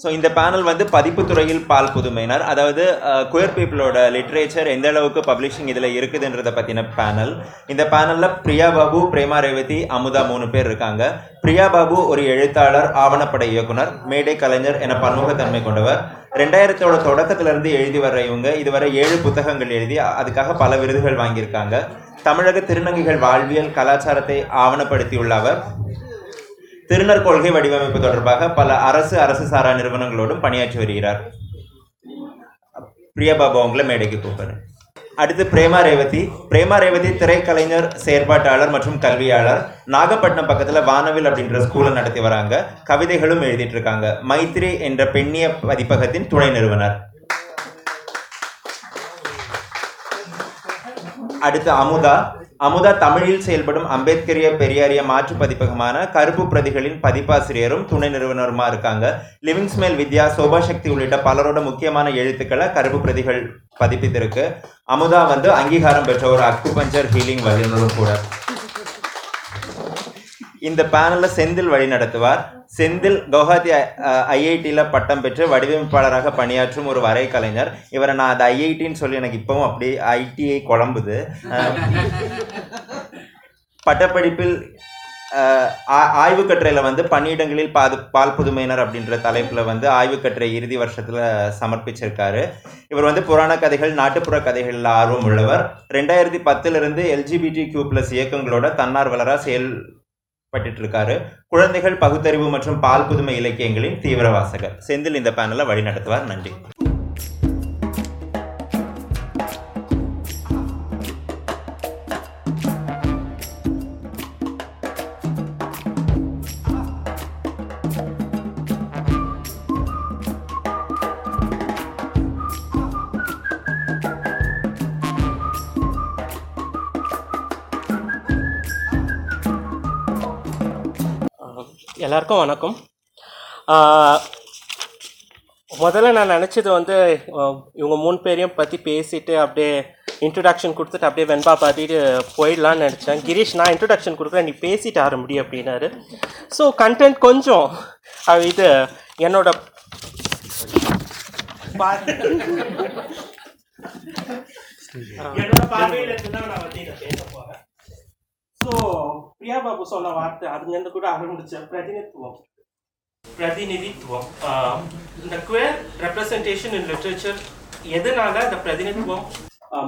So இந்த panel வந்து பதிப்பு துறையில் பால் புதுமையினர். அதாவது குயர் பீப்புளோட லிட்ரேச்சர் எந்த அளவுக்கு பப்ளிஷிங் இதில் இருக்குதுன்றதை பற்றின பேனல் இந்த பேனலில் பிரியா பாபு பிரேமா ரேவதி அமுதா மூணு பேர் இருக்காங்க. பிரியா பாபு ஒரு எழுத்தாளர் ஆவணப்பட இயக்குனர் மேடை கலைஞர் என பன்முகத்தன்மை கொண்டவர். ரெண்டாயிரத்தோட தொடக்கத்திலிருந்து எழுதி வர்ற இவங்க இதுவரை ஏழு புத்தகங்கள் எழுதி அதுக்காக பல விருதுகள் வாங்கியிருக்காங்க. தமிழக திருநங்கைகள் வாழ்வியல் கலாச்சாரத்தை ஆவணப்படுத்தியுள்ள அவர். திருநர் கொள்கை வடிவமைப்பு தொடர்பாக பல அரசு அரசு சாரா நிறுவனங்களோடும் பணியாற்றி வருகிறார். பிரியபாபு அவங்கள மேடைக்கு கூப்பிடுறேன். அடுத்து பிரேமா ரேவதி. பிரேமா ரேவதி திரைக்கலைஞர் செயற்பாட்டாளர் மற்றும் கல்வியாளர். நாகப்பட்டினம் பக்கத்தில் வானவில் அப்படின்ற ஸ்கூலை நடத்தி வராங்க. கவிதைகளும் எழுதிட்டு இருக்காங்க. மைத்ரி என்ற பெண்ணிய பதிப்பகத்தின் துணை நிறுவனர். அடுத்து அமுதா. அமுதா தமிழில் செயல்படும் அம்பேத்கரிய பெரியாரிய மாற்று பதிப்பகமான கருப்பு பிரதிகளின் பதிப்பாசிரியரும் துணை நிறுவனருமா இருக்காங்க. லிவிங் ஸ்மெல் வித்யா சோபா சக்தி உள்ளிட்ட பலரோட முக்கியமான எழுத்துக்களை கருப்பு பிரதிகள் பதிப்பித்திருக்கு. அமுதா வந்து அங்கீகாரம் பெற்ற ஒரு அக்குபஞ்சர் ஹீலிங் வல்லுநரும் கூட. இந்த பேனல்ல செந்தில் வழி நடத்துவார். செந்தில் கவுஹாத்தி ஐஐடியில் பட்டம் பெற்று வடிவமைப்பாளராக பணியாற்றும் ஒரு வரை கலைஞர் இவரை நான் அது ஐஐடின்னு சொல்லி எனக்கு இப்பவும் அப்படியே ஐடிஐ குழம்புது. பட்டப்படிப்பில் ஆய்வு கட்டுரையில் வந்து பணியிடங்களில் பாது பால் புதுமையினர் அப்படின்ற தலைப்பில் வந்து ஆய்வு கட்டுரை இறுதி வருஷத்தில் சமர்ப்பிச்சிருக்காரு. இவர் வந்து புராண கதைகள் நாட்டுப்புற கதைகளில் ஆர்வம் உள்ளவர். ரெண்டாயிரத்தி பத்திலிருந்து எல்ஜிபிடி கியூ ப்ளஸ் இயக்கங்களோட தன்னார்வலராக செயல் பட்டு இருக்காரு குழந்தைகள் பகுத்தறிவு மற்றும் பால் புதுமை இலக்கியங்களின் தீவிர வாசகர் செந்தில் இந்த பேனலை வழி நடத்துவார் நன்றி. எல்லாருக்கும் வணக்கம். முதல்ல நான் நினச்சது வந்து இவங்க மூணு பேரையும் பற்றி பேசிட்டு அப்படியே இன்ட்ரடக்ஷன் கொடுத்துட்டு அப்படியே வெண்பா பார்த்துட்டு போயிடலான்னு நினச்சேன். கிரீஷ் நான் இன்ட்ரடக்ஷன் கொடுக்குறேன் நீ பேசிட்டு ஆரம்பி அப்படின்னாரு. ஸோ கண்டென்ட் கொஞ்சம் இது என்னோட என்னோட இருந்து தான் நான் வந்து இதை பேச போகிறேன் ஸோ பிரியா பாபு சொன்ன வார்த்தை அதுலேருந்து கூட ஆரம்பிச்ச பிரதிநிதித்துவம். பிரதிநிதித்துவம். இந்த குவேர் ரெப்ரசன்டேஷன் இன் லிட்ரேச்சர் எதனால இந்த பிரதிநிதித்துவம்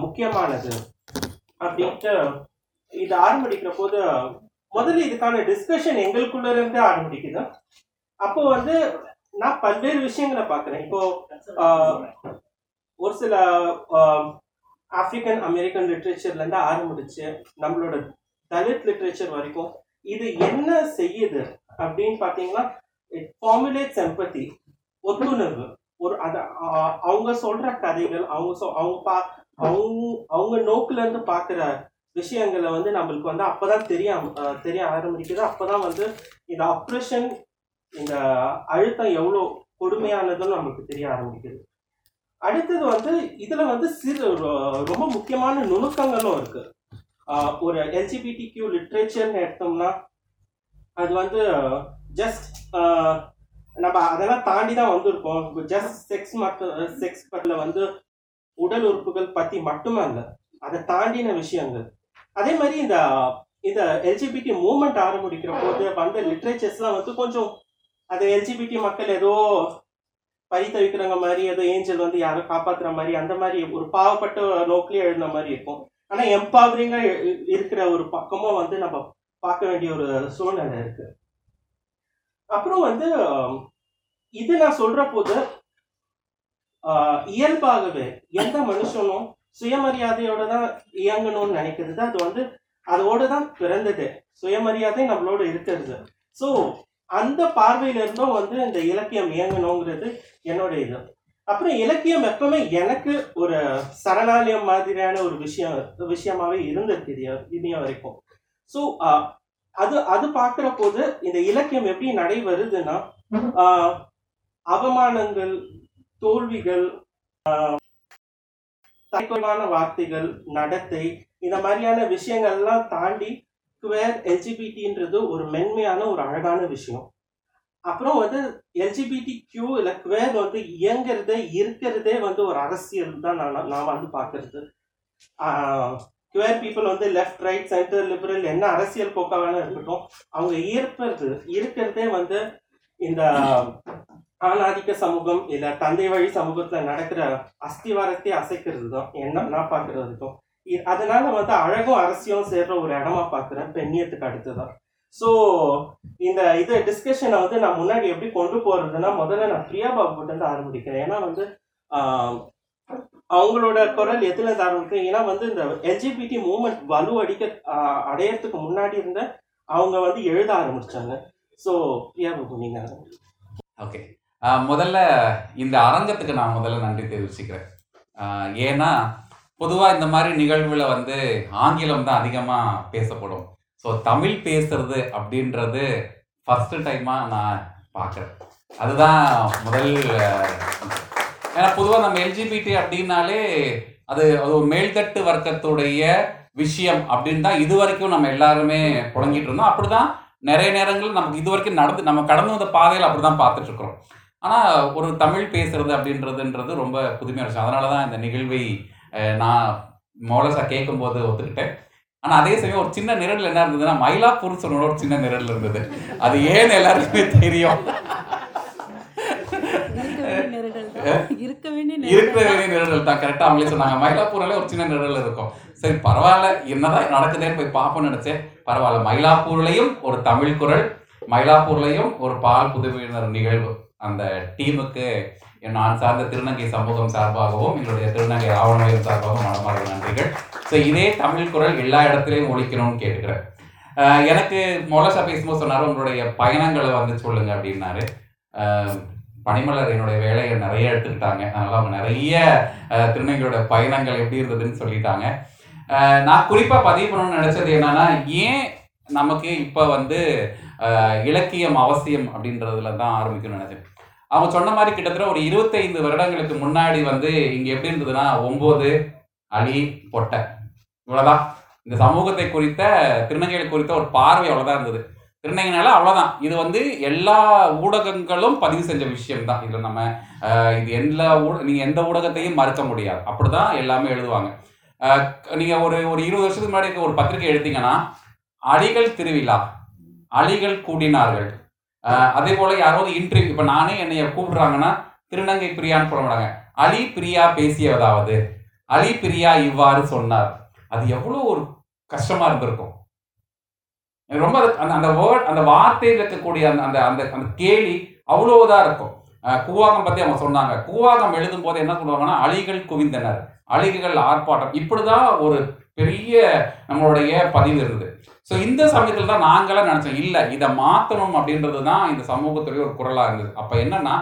முக்கியமானது அப்படின்ட்டு இது ஆரம்பிக்கிற போது முதல்ல இதுக்கான டிஸ்கஷன் எங்களுக்குள்ள இருந்தே ஆரம்பிக்குது. அப்போ வந்து நான் பல்வேறு விஷயங்களை பார்க்குறேன். இப்போ ஒரு சில ஆப்பிரிக்கன் அமெரிக்கன் லிட்ரேச்சர்லேருந்து ஆரம்பிச்சு நம்மளோட தலித் லிட்ரேச்சர் வரைக்கும் இது என்ன செய்யுது அப்படின்னு பார்த்தீங்கன்னா இட் ஃபார்முலேட்ஸ் எம்பத்தி ஒத்துணர்வு. ஒரு அத அவங்க சொல்ற கதைகள் அவங்க சொ- அவங்க பா அவங்க அவங்க நோக்குல இருந்து பார்க்குற விஷயங்களை வந்து நம்மளுக்கு வந்து அப்பதான் தெரிய ஆ- தெரிய ஆரம்பிக்குது. அப்பதான் வந்து இந்த அப்ரேஷன் இந்த அழுத்தம் எவ்வளோ கொடுமையானதுன்னு நம்மளுக்கு தெரிய ஆரம்பிக்குது. அடுத்தது வந்து இதுல வந்து சிறு ரொ- ரொம்ப முக்கியமான நுணுக்கங்களும் இருக்கு. ஒரு எல்ஜிபிடி கியூ லிட்ரேச்சர்னு எடுத்தோம்னா அது வந்து ஜஸ்ட் நம்ம அதெல்லாம் தாண்டி தான் வந்திருக்கோம் ஜஸ்ட் செக்ஸ் மட்டும் செக்ஸ் பட்டில் வந்து உடல் உறுப்புகள் பத்தி மட்டுமல்ல அதை தாண்டின விஷயங்கள். அதே மாதிரி இந்த இந்த எல்ஜிபிடி மூமெண்ட் ஆரம்பிக்கிற போது வந்த லிட்ரேச்சர்ஸ்லாம் வந்து கொஞ்சம் அது எல்ஜிபிடி மக்கள் ஏதோ பரிதவிக்கிறவங்க மாதிரி ஏதோ ஏஞ்சல் வந்து யாரும் காப்பாத்துற மாதிரி அந்த மாதிரி ஒரு பாவப்பட்ட நோக்கிலே எழுதின மாதிரி இருக்கும். ஆனா எம்பவரிங்கா இருக்கிற ஒரு பக்கமும் வந்து நம்ம பார்க்க வேண்டிய ஒரு சூழ்நிலை இருக்கு. அப்புறம் வந்து இது நான் சொல்ற போது இயல்பாகவே எந்த மனுஷனும் சுயமரியாதையோட தான் இயங்கணும்னு நினைக்கிறது. அது வந்து அதோட தான் பிறந்தது. சுயமரியாதை நம்மளோட இருக்கிறது. ஸோ அந்த பார்வையில இருந்தும் வந்து இந்த இலக்கியம் இயங்கணுங்கிறது என்னோட இது. அப்புறம் இலக்கியம் எப்பவுமே எனக்கு ஒரு சரணாலயம் மாதிரியான ஒரு விஷயம் விஷயமாவே இருந்திருக்கு இது இனிய வரைக்கும். ஸோ அது அது பார்க்குற போது இந்த இலக்கியம் எப்படி நடைபெறுதுன்னா ஆஹ், அவமானங்கள் தோல்விகள் தயக்கமான வார்த்தைகள் நடத்தை இந்த மாதிரியான விஷயங்கள்லாம் தாண்டி குவேர் எல்ஜிபிடின்றது ஒரு மென்மையான ஒரு அழகான விஷயம். அப்புறம் வந்து எல்ஜிபிடி கியூ இல்லை குவேர் வந்து இயங்குறதே இருக்கிறதே வந்து ஒரு அரசியல் தான் நான் நான் வந்து பார்க்கறது. குவேர் பீப்புள் வந்து லெஃப்ட் ரைட் சென்டர் லிபரல் என்ன அரசியல் போக்கா வேணா இருக்கட்டும் அவங்க ஈர்ப்பது இருக்கிறதே வந்து இந்த ஆணாதிக்க சமூகம் இல்லை தந்தை வழி சமூகத்தில் நடக்கிற அஸ்திவாரத்தை அசைக்கிறது தான். என்ன நான் பார்க்கறது. இ- அதனால வந்து அழகும் அரசியலும் சேர்ற ஒரு இடமா பார்க்குறேன். பெண்ணியத்துக்கு அடுத்துதான் ஸோ இந்த இது டிஸ்கஷனை வந்து நான் முன்னாடி எப்படி கொண்டு போறதுன்னா முதல்ல நான் பிரியா பாபு கிட்ட இருந்து ஆரம்பிக்கிறேன். ஏன்னா வந்து அவங்களோட குரல் எதுல இருந்து ஆரம்பிக்கும் ஏன்னா வந்து இந்த எல்ஜிபிடி மூவ்மெண்ட் வலு அடிக்க அடையறதுக்கு முன்னாடி இருந்த அவங்க வந்து எழுத ஆரம்பிச்சாங்க. ஸோ பிரியா பாபு நீங்க ஓகே முதல்ல இந்த அரங்கத்துக்கு நான் முதல்ல நன்றி தெரிவிச்சுக்கிறேன். ஏன்னா பொதுவாக இந்த மாதிரி நிகழ்வுல வந்து ஆங்கிலம் தான் அதிகமாக பேசப்படும். ஸோ தமிழ் பேசுறது அப்படின்றது ஃபஸ்ட்டு டைமாக நான் பார்க்குறேன். அதுதான் முதல் ஏன்னா பொதுவாக நம்ம எல்ஜிபிடி அப்படின்னாலே அது அது மேல்தட்டு வர்க்கத்துடைய விஷயம் அப்படின்னு தான் இது வரைக்கும் நம்ம எல்லாருமே புழங்கிட்டு இருந்தோம். அப்படி தான் நிறைய நேரங்கள் நமக்கு இது வரைக்கும் நடந்து நம்ம கடந்து வந்த பாதையில் அப்படி தான் பார்த்துட்ருக்குறோம் ஆனால் ஒரு தமிழ் பேசுறது அப்படின்றதுன்றது ரொம்ப புதுமையாக இருந்துச்சு. அதனால தான் இந்த நிகழ்வை நான் மோலசா கேட்கும்போது ஒத்துக்கிட்டேன். ஆனால் அதே சமயம் ஒரு சின்ன நிரல் என்ன இருந்ததுன்னா மயிலாப்பூர் சொன்னோட ஒரு சின்ன நிரல் இருந்தது. அது ஏன்னு எல்லாருக்குமே தெரியும். இருக்க வேண்டிய நிரடல் தான். கரெக்டாக அவங்களே சொன்னாங்க. மயிலாப்பூர்ல ஒரு சின்ன நிரல் இருக்கும். சரி பரவாயில்ல. என்னதான் நடக்குதுன்னு போய் பார்ப்போம்னு நினைச்சேன். பரவாயில்ல. மயிலாப்பூர்லயும் ஒரு தமிழ் குரல் மயிலாப்பூர்லயும் ஒரு பால் புதுமையினர் நிகழ்வு. அந்த டீமுக்கு நான் சார்ந்த திருநங்கை சமூகம் சார்பாகவும் எங்களுடைய திருநங்கை ஆவணமையம் சார்பாகவும் மனமார்ந்த நன்றிகள். ஸோ இதே தமிழ் குரல் எல்லா இடத்துலையும் ஒழிக்கணும்னு கேட்டுக்கிறேன். எனக்கு மொலசா பேசும்போது சொன்னார் உங்களுடைய பயணங்களை வந்து சொல்லுங்க அப்படின்னாரு. பனிமலர் என்னுடைய வேலையை நிறைய எடுத்துக்கிட்டாங்க. அதனால அவங்க நிறைய திருநங்கையோட பயணங்கள் எப்படி இருந்ததுன்னு சொல்லிட்டாங்க. நான் குறிப்பாக பதிவு பண்ணணும்னு நினச்சது என்னன்னா ஏன் நமக்கு இப்போ வந்து இலக்கியம் அவசியம் அப்படின்றதுல தான் ஆரம்பிக்கணும்னு நினைச்சேன். அவங்க சொன்ன மாதிரி கிட்டத்தட்ட ஒரு இருபத்தைந்து வருடங்களுக்கு முன்னாடி வந்து இங்க எப்படி இருந்ததுன்னா ஒன்பது அலி பொட்டை. இவ்வளவுதான். இந்த சமூகத்தை குறித்த திருநங்கைகளை குறித்த ஒரு பார்வை அவ்வளவுதான் இருந்தது. திருநங்கைனால அவ்வளவுதான். இது வந்து எல்லா ஊடகங்களும் பதிவு செஞ்ச விஷயம் தான் இதுல நம்ம இது எல்லா ஊட நீங்க எந்த ஊடகத்தையும் மறுக்க முடியாது. அப்படிதான் எல்லாமே எழுதுவாங்க. நீங்கள் நீங்க ஒரு ஒரு இருபது வருஷத்துக்கு முன்னாடி இருக்க ஒரு பத்திரிகை எடுத்தீங்கன்னா அழிகள் திருவிழா அழிகள் கூடினார்கள். அதே போல யாராவது இன்டர்வியூ இப்போ நானே என்னைய கூப்பிடுறாங்கன்னா திருநங்கை பிரியான்னு சொல்ல மாட்டாங்க அலி பிரியா பேசியதாவது. அலி பிரியா இவ்வாறு சொன்னார். அது எவ்வளோ ஒரு கஷ்டமா இருந்திருக்கும். ரொம்ப அந்த அந்த வேர்ட் அந்த வார்த்தையில் இருக்கக்கூடிய அந்த அந்த அந்த அந்த கேலி அவ்வளோதான் இருக்கும். கூவாகம் பற்றி அவங்க சொன்னாங்க. கூவாகம் எழுதும் போது என்ன சொல்லுவாங்கன்னா அலிகள் குவிந்தனர். அலிகள் ஆர்ப்பாட்டம். இப்படிதான் ஒரு பெரிய நம்மளுடைய பதிவு இருந்தது. ஸோ இந்த சமயத்தில் தான் நாங்களாம் நினச்சோம் இல்லை இதை மாற்றணும் அப்படின்றது தான் இந்த சமூகத்துடைய ஒரு குரலாக இருந்தது. அப்போ என்னன்னா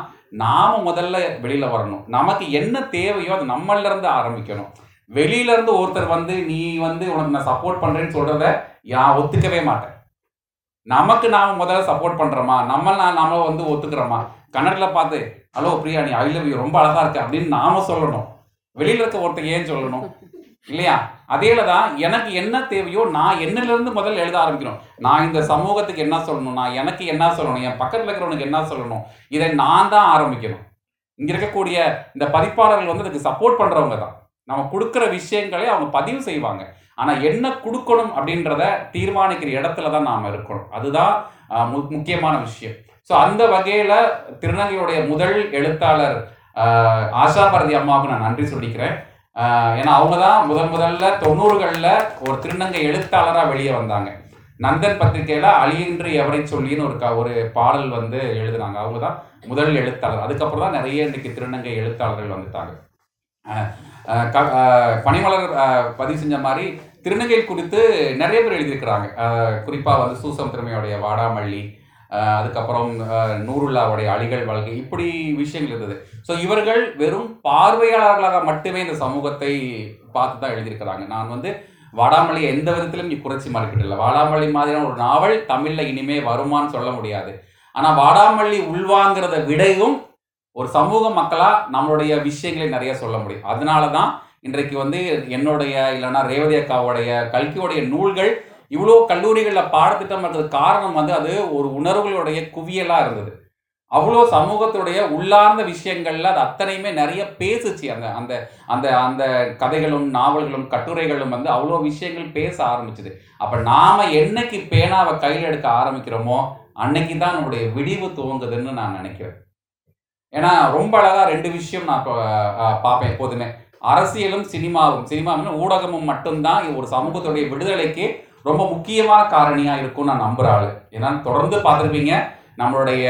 நாம முதல்ல வெளியில் வரணும். நமக்கு என்ன தேவையோ அது நம்மளிருந்து ஆரம்பிக்கணும். வெளியிலேருந்து ஒருத்தர் வந்து நீ வந்து உனக்கு நான் சப்போர்ட் பண்ணுறேன்னு சொல்கிறத நான் ஒத்துக்கவே மாட்டேன். நமக்கு நாம் முதல்ல சப்போர்ட் பண்ணுறோமா நம்ம நான் நாம வந்து ஒத்துக்கிறோமா? கன்னடில் பார்த்து ஹலோ பிரியா நீ ஐ லவ் யூ ரொம்ப அழகாக இருக்கு அப்படின்னு நாம சொல்லணும். வெளியில் இருக்க ஒருத்தர் ஏன் சொல்லணும்? இல்லையா? அதேல தான் எனக்கு என்ன தேவையோ நான் என்னிலிருந்து முதல்ல எழுத ஆரம்பிக்கணும் நான் இந்த சமூகத்துக்கு என்ன சொல்லணும்? நான் எனக்கு என்ன சொல்லணும்? என் பக்கத்தில் இருக்கிறவனுக்கு என்ன சொல்லணும்? இதை நான் தான் ஆரம்பிக்கணும். இங்க இருக்கக்கூடிய இந்த பதிப்பாளர்கள் வந்து அதுக்கு சப்போர்ட் பண்றவங்க தான். நம்ம கொடுக்குற விஷயங்களை அவங்க பதிவு செய்வாங்க. ஆனா என்ன கொடுக்கணும் அப்படின்றத தீர்மானிக்கிற இடத்துல தான் நாம இருக்கணும். அதுதான் முக்கியமான விஷயம். ஸோ அந்த வகையில திருநங்கையுடைய முதல் எழுத்தாளர் ஆஹ், ஆஷா பாரதி அம்மாவுக்கு நான் நன்றி சொல்லிக்கிறேன். ஏன்னா அவங்க தான் முதன் முதல்ல தொண்ணூறுகளில் ஒரு திருநங்கை எழுத்தாளராக வெளியே வந்தாங்க. நந்தன் பத்திரிகையில் அழியின்றி எவரை சொல்லின்னு ஒரு க- ஒரு பாடல் வந்து எழுதுனாங்க. அவங்க தான் முதல் எழுத்தாளர். அதுக்கப்புறம் தான் நிறைய இன்றைக்கு திருநங்கை எழுத்தாளர்கள் வந்துட்டாங்க. க- ஆஹ், பனிமலர் பதிவு செஞ்ச மாதிரி திருநங்கை குறித்து நிறைய பேர் எழுதியிருக்கிறாங்க. குறிப்பாக வந்து சூசம் திறமையுடைய வாடாமல்லி அதுக்கப்புறம் நூருல்லாவுடைய அழிகள் வாழ்க்கை இப்படி விஷயங்கள் இருந்தது. ஸோ இவர்கள் வெறும் பார்வையாளர்களாக மட்டுமே இந்த சமூகத்தை பார்த்து தான் எழுதியிருக்கிறாங்க. நான் வந்து வாடாமல்லி எந்த விதத்திலும் நீ குறைச்சி மறுக்கிட்டு வாடாமல்லி மாதிரியான ஒரு நாவல் தமிழில் இனிமே வருமான்னு சொல்ல முடியாது. ஆனால் வாடாமல்லி உள்வாங்கிறத விடையும் ஒரு சமூக மக்களாக நம்மளுடைய விஷயங்களை நிறைய சொல்ல முடியும். அதனால தான் இன்றைக்கு வந்து என்னுடைய இல்லைன்னா ரேவதி அக்காவுடைய கல்கியோடைய நூல்கள் இவ்வளோ கல்லூரிகளில் பாடத்திட்டம் இருக்கிறது காரணம் வந்து அது ஒரு உணர்வுகளுடைய குவியலாக இருந்தது. அவ்வளோ சமூகத்துடைய உள்ளார்ந்த விஷயங்கள்ல அது அத்தனையுமே நிறைய பேசுச்சு. அந்த அந்த அந்த அந்த கதைகளும் நாவல்களும் கட்டுரைகளும் வந்து அவ்வளோ விஷயங்கள் பேச ஆரம்பிச்சுது. அப்போ நாம் என்னைக்கு பேனாவை கையில் எடுக்க ஆரம்பிக்கிறோமோ அன்னைக்கு தான் நம்மளுடைய விடிவு துவங்குதுன்னு நான் நினைக்கிறேன். ஏன்னா ரொம்ப அழகாக ரெண்டு விஷயம் நான் பார்ப்பேன் எப்போதுமே. அரசியலும் சினிமாவும் சினிமாவும் ஊடகமும் மட்டும்தான் ஒரு சமூகத்துடைய விடுதலைக்கு ரொம்ப முக்கியமான காரணியாக இருக்கும் நான் நம்புற ஆள் ஏன்னா தொடர்ந்து பார்த்துருப்பீங்க நம்மளுடைய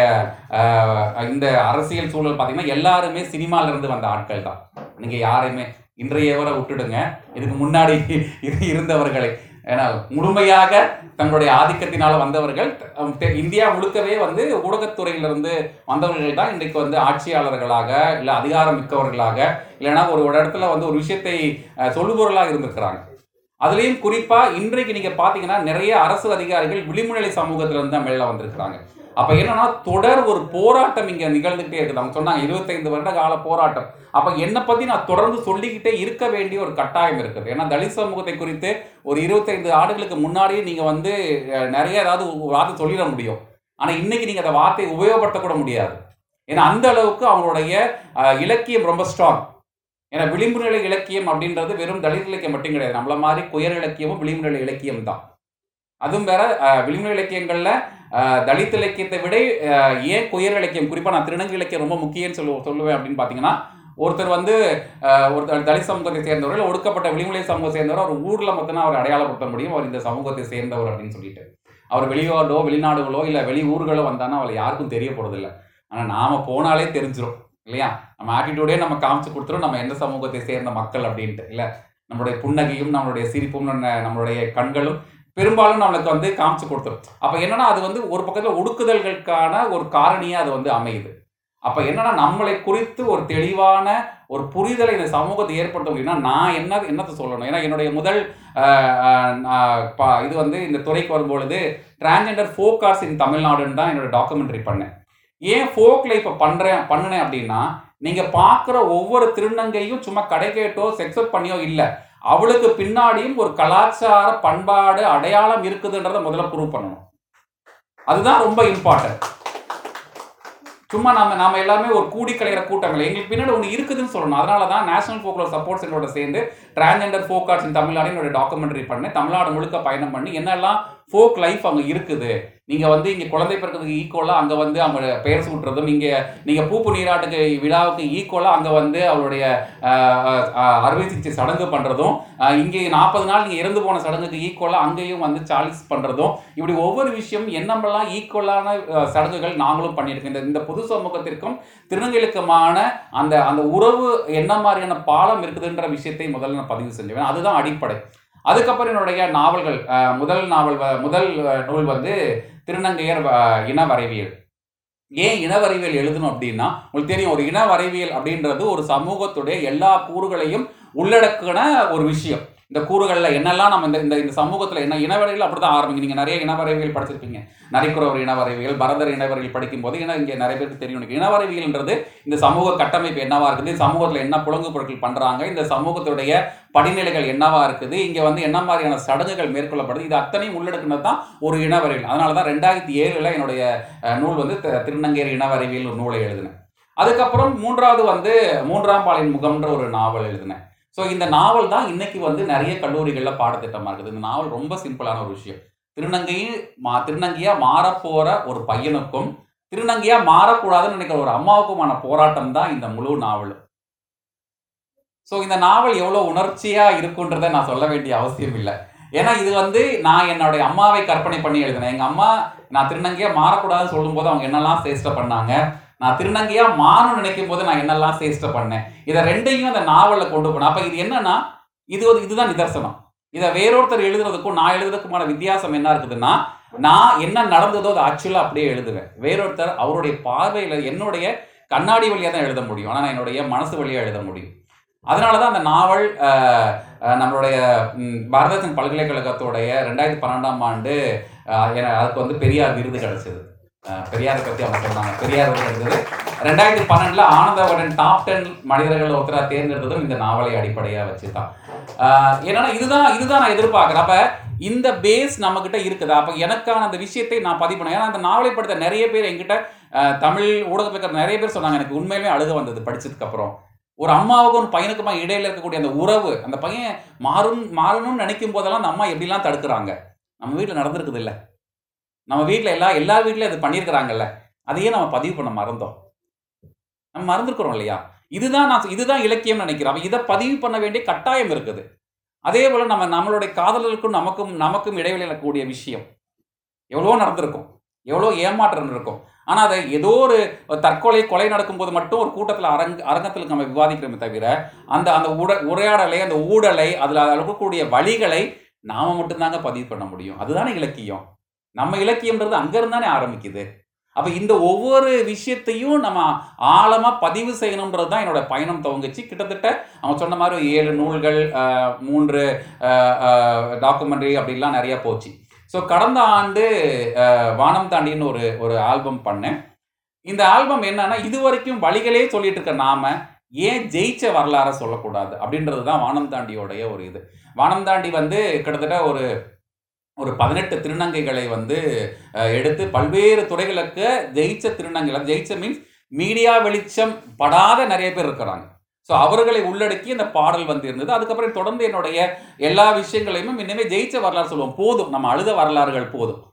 இந்த அரசியல் சூழல் பார்த்தீங்கன்னா எல்லாருமே சினிமாலேருந்து வந்த ஆட்கள் தான். நீங்கள் யாரையுமே இன்றையவரை விட்டுடுங்க. இதுக்கு முன்னாடி இருந்தவர்களை. ஏன்னா முழுமையாக தங்களுடைய ஆதிக்கத்தினால் வந்தவர்கள் இந்தியா முழுக்கவே வந்து ஊடகத்துறையிலிருந்து வந்தவர்கள் தான் இன்றைக்கு வந்து ஆட்சியாளர்களாக இல்லை அதிகாரம் மிக்கவர்களாக இல்லைன்னா ஒரு ஒரு இடத்துல வந்து ஒரு விஷயத்தை சொல்லுபவர்களாக இருந்திருக்கிறாங்க. அதுலேயும் குறிப்பாக இன்றைக்கு நீங்கள் பார்த்தீங்கன்னா நிறைய அரசு அதிகாரிகள் விளிமுநிலை சமூகத்திலிருந்து தான் மேல வந்திருக்கிறாங்க. அப்போ என்னன்னா தொடர் ஒரு போராட்டம் இங்கே நிகழ்ந்துகிட்டே இருக்குது. அவங்க சொன்னாங்க இருபத்தைந்து வருட கால போராட்டம். அப்போ என்னை பற்றி நான் தொடர்ந்து சொல்லிக்கிட்டே இருக்க வேண்டிய ஒரு கட்டாயம் இருக்குது. ஏன்னா தலித் சமூகத்தை குறித்து ஒரு இருபத்தைந்து ஆண்டுகளுக்கு முன்னாடியே நீங்கள் வந்து நிறைய ஏதாவது வார்த்தை சொல்லிட முடியும். ஆனால் இன்னைக்கு நீங்கள் அந்த வார்த்தையை உபயோகப்படுத்தக்கூட முடியாது. ஏன்னா அந்த அளவுக்கு அவங்களுடைய இலக்கியம் ரொம்ப ஸ்ட்ராங் ஏன்னா விளிம்பு நிலை இலக்கியம் அப்படின்றது வெறும் தலித் இலக்கியம் மட்டும் கிடையாது. நம்மள மாதிரி குயர் இலக்கியமும் விளிம்பு நிலை இலக்கியம் தான். அதுவும் வேற விளிம்பு நிலை இலக்கியங்கள்ல தலித் இலக்கியத்தை விட ஏன் குயர் இலக்கியம்? குறிப்பா நான் திருநங்கை இலக்கியம் ரொம்ப முக்கியம்னு சொல்லு சொல்லுவேன் அப்படின்னு பாத்தீங்கன்னா ஒருத்தர் வந்து ஒரு த- தலித் சமூகத்தை சேர்ந்தவர் ஒடுக்கப்பட்ட விளிம்புநிலை சமூகத்தை சேர்ந்தவர் அவர் ஊரில் மட்டும்தான் அவர் அடையாளப்படுத்த முடியும். அவர் இந்த சமூகத்தை சேர்ந்தவர் அப்படின்னு சொல்லிட்டு. அவர் வெளிநாடோ வெளிநாடுகளோ இல்லை வெளி ஊர்களோ வந்தானா அவளை யாருக்கும் தெரிய ஆனால் ஆனா நாம போனாலே தெரிஞ்சிடும் இல்லையா? நம்ம ஆட்டிடியூடே நம்ம காமிச்சு கொடுத்துரும். நம்ம எந்த சமூகத்தை சேர்ந்த மக்கள் அப்படின்ட்டு இல்லை? நம்மளுடைய புன்னகையும் நம்மளுடைய சிரிப்பும் நம்மளுடைய கண்களும் பெரும்பாலும் நம்மளுக்கு வந்து காமிச்சு கொடுத்துரும். அப்போ என்னன்னா அது வந்து ஒரு பக்கத்தில் ஒடுக்குதல்களுக்கான ஒரு காரணியாக அது வந்து அமையுது. அப்போ என்னன்னா நம்மளை குறித்து ஒரு தெளிவான ஒரு புரிதலை இந்த சமூகத்தை ஏற்படுத்த முடியும்னா நான் என்ன என்னத்தை சொல்லணும்? ஏன்னா என்னுடைய முதல் இது வந்து இந்த துறைக்கு வரும்பொழுது டிரான்ஜெண்டர் ஃபோக் ஆர்ட்ஸ் இன் தமிழ்நாடுன்னு தான் என்னோட டாக்குமெண்ட்ரி பண்ணேன். ஏன் ஃபோக் லைஃப்பை பண்ணுறேன் பண்ணினேன் அப்படின்னா நீங்கள் பார்க்குற ஒவ்வொரு திருநங்கையும் சும்மா கடை கேட்டோ செக்ஸப் பண்ணியோ இல்லை. அவளுக்கு பின்னாடியும் ஒரு கலாச்சார பண்பாடு அடையாளம் இருக்குதுன்றத முதல்ல ப்ரூவ் பண்ணணும். அதுதான் ரொம்ப இம்பார்ட்டன்ட் சும்மா நம்ம நாம எல்லாமே ஒரு கூடி கலைகிற கூட்டங்கள் எங்களுக்கு பின்னாடி ஒன்று இருக்குதுன்னு சொல்லணும். அதனால தான் நேஷனல் ஃபோக்லோர் சப்போர்ட் சென்டரோட சேர்ந்து transgender folk arts in Tamil Nadu என்னோட டாக்குமெண்ட்ரி பண்ணேன். தமிழ்நாடு முழுக்க பயணம் பண்ணி என்னெல்லாம் ஃபோக் லைஃப் அங்கே இருக்குது. நீங்கள் வந்து இங்கே குழந்தை பிறக்கிறதுக்கு ஈக்குவலாக அங்கே வந்து அவங்க பெயர் சூட்டுறதும் இங்கே நீங்கள் பூப்பு நீராட்டுக்கு விழாவுக்கு ஈக்குவலாக அங்கே வந்து அவருடைய அறுவை சிகிச்சை சடங்கு பண்ணுறதும் இங்கே நாற்பது நாள் நீங்கள் இறந்து போன சடங்குக்கு ஈக்குவலாக அங்கேயும் வந்து சாலிஸ் பண்ணுறதும் இப்படி ஒவ்வொரு விஷயம் என்னமெல்லாம் ஈக்குவலான சடங்குகள் நாங்களும் பண்ணியிருக்கோம். இந்த இந்த பொது சமூகத்திற்கும் திருநங்கைகளுக்குமான அந்த அந்த உறவு என்ன மாதிரியான பாலம் இருக்குதுன்ற விஷயத்தை முதல்ல நான் பதிவு செஞ்சுவேன் அதுதான் அடிப்படை. அதுக்கப்புறம் என்னுடைய நாவல்கள் முதல் நாவல் வ- முதல் நூல் வந்து திருநங்கையர் இனவரைவியல். ஏன் இனவரைவியல் எழுதணும் அப்படின்னா உங்களுக்கு தெரியும் ஒரு இன வரைவியல் அப்படின்றது ஒரு சமூகத்துடைய எல்லா கூறுகளையும் உள்ளடக்கின ஒரு விஷயம். இந்த கூறுகளில் என்னெல்லாம் நம்ம இந்த இந்த இந்த சமூகத்தில் என்ன இனவெளிகள் அப்படி தான் ஆரம்பிங்க. நீங்கள் நிறைய இனவரைவியல் படிச்சிருப்பீங்க. நரிக்குறவர் இனவரைவியல் பரதர் இனவரைவியல் படிக்கும்போது ஏன்னா இங்கே நிறைய பேருக்கு தெரியும் எனக்கு. இனவரைவியல்ன்றது இந்த சமூக கட்டமைப்பு என்னவாக இருக்குது சமூகத்தில் என்ன புழங்கு பொருட்கள் பண்ணுறாங்க இந்த சமூகத்துடைய படிநிலைகள் என்னவாக இருக்குது இங்கே வந்து என்ன மாதிரியான சடங்குகள் மேற்கொள்ளப்படுது இது அத்தனையும் உள்ளடக்குனது தான் ஒரு இனவரைவியல் அதனால தான் ரெண்டாயிரத்தி ஏழில் என்னுடைய நூல் வந்து தி- இனவரைவியல் ஒரு நூலை எழுதினேன். அதுக்கப்புறம் மூன்றாவது வந்து மூன்றாம் பாலின் முகம்ன்ற ஒரு நாவல் எழுதினேன். ஸோ இந்த நாவல் தான் இன்னைக்கு வந்து நிறைய கல்லூரிகளில் பாடத்திட்டமாக இருக்குது. இந்த நாவல் ரொம்ப சிம்பிளான ஒரு விஷயம். திருநங்கையில் மா திருநங்கையாக மாறப்போகிற ஒரு பையனுக்கும் திருநங்கையாக மாறக்கூடாதுன்னு நினைக்கிற ஒரு அம்மாவுக்குமான போராட்டம் தான் இந்த முழு நாவல் ஸோ இந்த நாவல் எவ்வளோ உணர்ச்சியாக இருக்குன்றதை நான் சொல்ல வேண்டிய அவசியம் இல்லை ஏன்னா இது வந்து நான் என்னுடைய அம்மாவை கற்பனை பண்ணி எழுதினேன். எங்க அம்மா நான் திருநங்கையா மாறக்கூடாதுன்னு சொல்லும்போது அவங்க என்னெல்லாம் சேஷ்டை பண்ணாங்க. நான் திருநங்கையா மாறணும்னு நினைக்கும் போது நான் என்னெல்லாம் சேஷ்டை பண்ணேன். இதை ரெண்டையும் அந்த நாவலில் கொண்டு போனேன். அப்ப இது என்னன்னா இது ஒரு இதுதான் நிதர்சனம். இதை வேறொருத்தர் எழுதுறதுக்கும் நான் எழுதுறதுக்குமான வித்தியாசம் என்ன இருக்குதுன்னா நான் என்ன நடந்ததோ அதை ஆக்சுவலாக அப்படியே எழுதுவேன். வேறொருத்தர் அவருடைய பார்வையில் என்னுடைய கண்ணாடி வழியாக தான் எழுத முடியும். ஆனால் நான் என்னுடைய மனசு வழியாக எழுத முடியும். அதனால தான் அந்த நாவல் நம்மளுடைய பாரதத்தின் பல்கலைக்கழகத்துடைய ரெண்டாயிரத்தி பன்னெண்டாம் ஆண்டு என- அதுக்கு வந்து பெரியார் விருது கிடைச்சது. பெரியாரை பற்றி அவங்க சொன்னாங்க. பெரியார் விருது கிடைச்சது. ரெண்டாயிரத்தி பன்னெண்டில் ஆனந்தவடன் டாப் டென் மனிதர்கள் ஒருத்தராக தேர்ந்தெடுத்ததும் இந்த நாவலை அடிப்படையாக வச்சு தான் ஆஹ் இதுதான் இதுதான் நான் எதிர்பார்க்குறேன். அப்போ இந்த பேஸ் நம்மக்கிட்ட இருக்குதா. அப்போ எனக்கான அந்த விஷயத்தை நான் பதிவு பண்ணேன். ஏன்னா அந்த நாவலை படித்த நிறைய பேர் என்கிட்ட தமிழ் ஊடகத்தில் இருக்கிற நிறைய பேர் சொன்னாங்க. எனக்கு உண்மையிலுமே அழுக வந்தது படித்ததுக்கப்புறம் ஒரு அம்மாவுக்கும் ஒரு பையனுக்குமா இடையில இருக்கக்கூடிய அந்த உறவு அந்த பையன் மாறும் மாறணும்னு நினைக்கும் போதெல்லாம் அந்த அம்மா எப்படிலாம் தடுக்கிறாங்க? நம்ம வீட்டில் நடந்திருக்குது இல்லை நம்ம வீட்டில் எல்லா எல்லா வீட்லயும் அது பண்ணியிருக்கிறாங்கல்ல. அதையே நம்ம பதிவு பண்ண மறந்தோம். நம்ம மறந்துருக்கிறோம் இல்லையா? இதுதான் நான் இதுதான் இலக்கியம் நினைக்கிறேன். அவன் இதை பதிவு பண்ண வேண்டிய கட்டாயம் இருக்குது. அதே போல் நம்ம நம்மளுடைய காதலருக்கும் நமக்கும் நமக்கும் இடைவெளி இருக்கக்கூடிய விஷயம். எவ்வளோ நடந்திருக்கும். எவ்வளோ ஏமாற்றம் இருக்கும். ஆனால் அதை ஏதோ ஒரு தற்கொலை கொலை நடக்கும்போது மட்டும் ஒரு கூட்டத்தில் அரங் அரங்கத்தில் நம்ம விவாதிக்கிறோமே தவிர அந்த அந்த உட உரையாடலை அந்த ஊடலை அதில் இருக்கக்கூடிய வழிகளை நாம மட்டும்தாங்க பதிவு பண்ண முடியும். அதுதானே இலக்கியம். நம்ம இலக்கியம்ன்றது அங்கேருந்து தானே ஆரம்பிக்குது. அப்போ இந்த ஒவ்வொரு விஷயத்தையும் நம்ம ஆழமாக பதிவு செய்யணுன்றது தான் என்னோட பயணம் துவங்குச்சு. கிட்டத்தட்ட அவன் சொன்ன மாதிரி ஒரு ஏழு நூல்கள் மூன்று டாக்குமெண்ட்ரி அப்படிலாம் நிறையா போச்சு. ஸோ கடந்த ஆண்டு வானம் தாண்டின்னு ஒரு ஒரு ஆல்பம் பண்ணேன். இந்த ஆல்பம் என்னன்னா இது வரைக்கும் வழிகளே சொல்லிட்டு இருக்க நாம ஏன் ஜெயிச்ச வரலாற சொல்லக்கூடாது அப்படின்றது தான் வானம் தாண்டியோடைய ஒரு இது. வானம் தாண்டி வந்து கிட்டத்தட்ட ஒரு ஒரு பதினெட்டு திருநங்கைகளை வந்து எடுத்து பல்வேறு துறைகளுக்கு ஜெயிச்ச திருநங்கைகள் ஜெயிச்ச மீன்ஸ் மீடியா வெளிச்சம் படாத நிறைய பேர் இருக்கிறாங்க. ஸோ அவர்களை உள்ளடக்கி அந்த பாடல் வந்து இருந்தது அதுக்கப்புறம் தொடர்ந்து என்னுடைய எல்லா விஷயங்களையுமே இனிமேல் ஜெயிச்ச வரலாறு சொல்லுவோம். போதும். நம்ம அழுத வரலாறுகள் போதும்.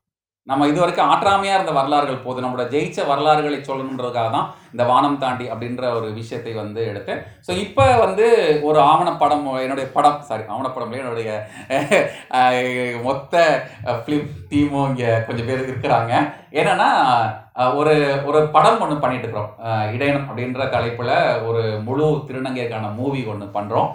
நம்ம இது வரைக்கும் ஆற்றாமையாக இருந்த வரலாறுகள் போதும். நம்மளோட ஜெயிச்ச வரலாறுகளை சொல்லணுன்றதுக்காக தான் இந்த வானம் தாண்டி அப்படின்ற ஒரு விஷயத்தை வந்து எடுத்தேன். ஸோ இப்போ வந்து ஒரு ஆவணப்படம் என்னுடைய படம் சாரி ஆவணப்படம் என்னுடைய மொத்த ஃபிலிம் டீமும் இங்கே கொஞ்சம் பேர் இருக்கிறாங்க. என்னென்னா ஒரு ஒரு படம் ஒன்று பண்ணிட்டு இருக்கிறோம். இடையனம் அப்படின்ற தலைப்பில் ஒரு முழு திருநங்கைக்கான மூவி ஒன்று பண்ணுறோம்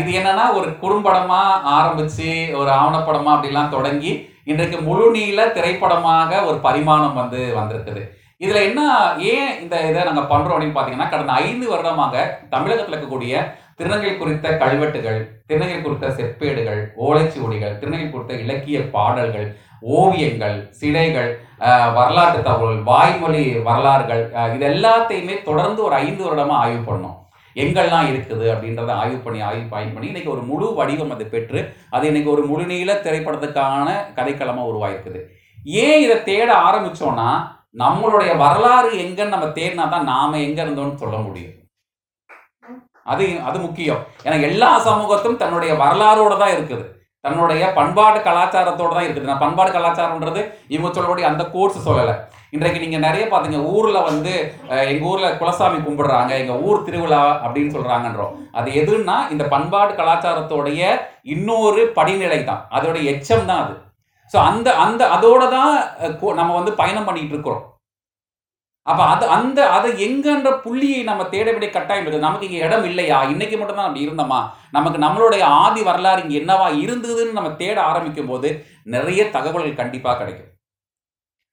இது என்னன்னா ஒரு குறும்படமாக ஆரம்பித்து ஒரு ஆவணப்படமாக அப்படிலாம் தொடங்கி இன்றைக்கு முழு நீள திரைப்படமாக ஒரு பரிமாணம் வந்து வந்திருக்குது. இதில் என்ன ஏன் இந்த இதை நாங்கள் பண்ணுறோம் அப்படின்னு பார்த்தீங்கன்னா கடந்த ஐந்து வருடமாக தமிழகத்தில் இருக்கக்கூடிய திருநங்கை குறித்த கல்வெட்டுகள் திருநங்கை குறித்த செப்பேடுகள் ஓலைச்சுவடிகள் திருநங்கை குறித்த இலக்கிய பாடல்கள் ஓவியங்கள் சிலைகள் வரலாற்று தகவல் வாய்மொழி வரலாறுகள் இது எல்லாத்தையுமே தொடர்ந்து ஒரு ஐந்து வருடமாக ஆய்வு பண்ணோம். எங்கெல்லாம் இருக்குது அப்படின்றத ஆய்வு பண்ணி ஆய்வு ஆய்வு பண்ணி இன்னைக்கு ஒரு முழு வடிவம் அது பெற்று அது இன்னைக்கு ஒரு முழுநீள திரைப்படத்துக்கான கதைக்களமாக உருவாயிருக்குது. ஏன் இதை தேட ஆரம்பிச்சோம்னா நம்மளுடைய வரலாறு எங்கன்னு நம்ம தேடினா தான் நாம எங்க இருந்தோம்னு சொல்ல முடியும். அது அது முக்கியம். ஏன்னா எல்லா சமூகத்தும் தன்னுடைய வரலாறோட தான் இருக்குது. தன்னுடைய பண்பாடு கலாச்சாரத்தோட தான் இருக்குது. நான் பண்பாடு கலாச்சாரம்ன்றது இவங்க சொல்லக்கூடிய அந்த கோர்ஸ் சொல்லலை. இன்றைக்கு நீங்கள் நிறைய பார்த்தீங்க ஊரில் வந்து எங்கள் ஊரில் குலசாமி கும்பிடுறாங்க எங்கள் ஊர் திருவிழா அப்படின்னு சொல்கிறாங்கன்றோம் அது எதுன்னா இந்த பண்பாடு கலாச்சாரத்தோடைய இன்னொரு படிநிலை தான். அதோட எச்சம் தான் அது. ஸோ அந்த அந்த அதோட தான் கோ- நம்ம வந்து பயணம் பண்ணிட்டு இருக்கிறோம். அப்போ அது அந்த அதை எங்கன்ற புள்ளியை நம்ம தேட வேண்டிய கட்டாயம் இருக்குது. நமக்கு இங்கே இடம் இல்லையா? இன்னைக்கு மட்டும் தான் அப்படி இருந்தோமா? நமக்கு நம்மளுடைய ஆதி வரலாறு இங்கே என்னவா இருந்ததுன்னு நம்ம தேட ஆரம்பிக்கும் போது நிறைய தகவல்கள் கண்டிப்பாக கிடைக்கும்.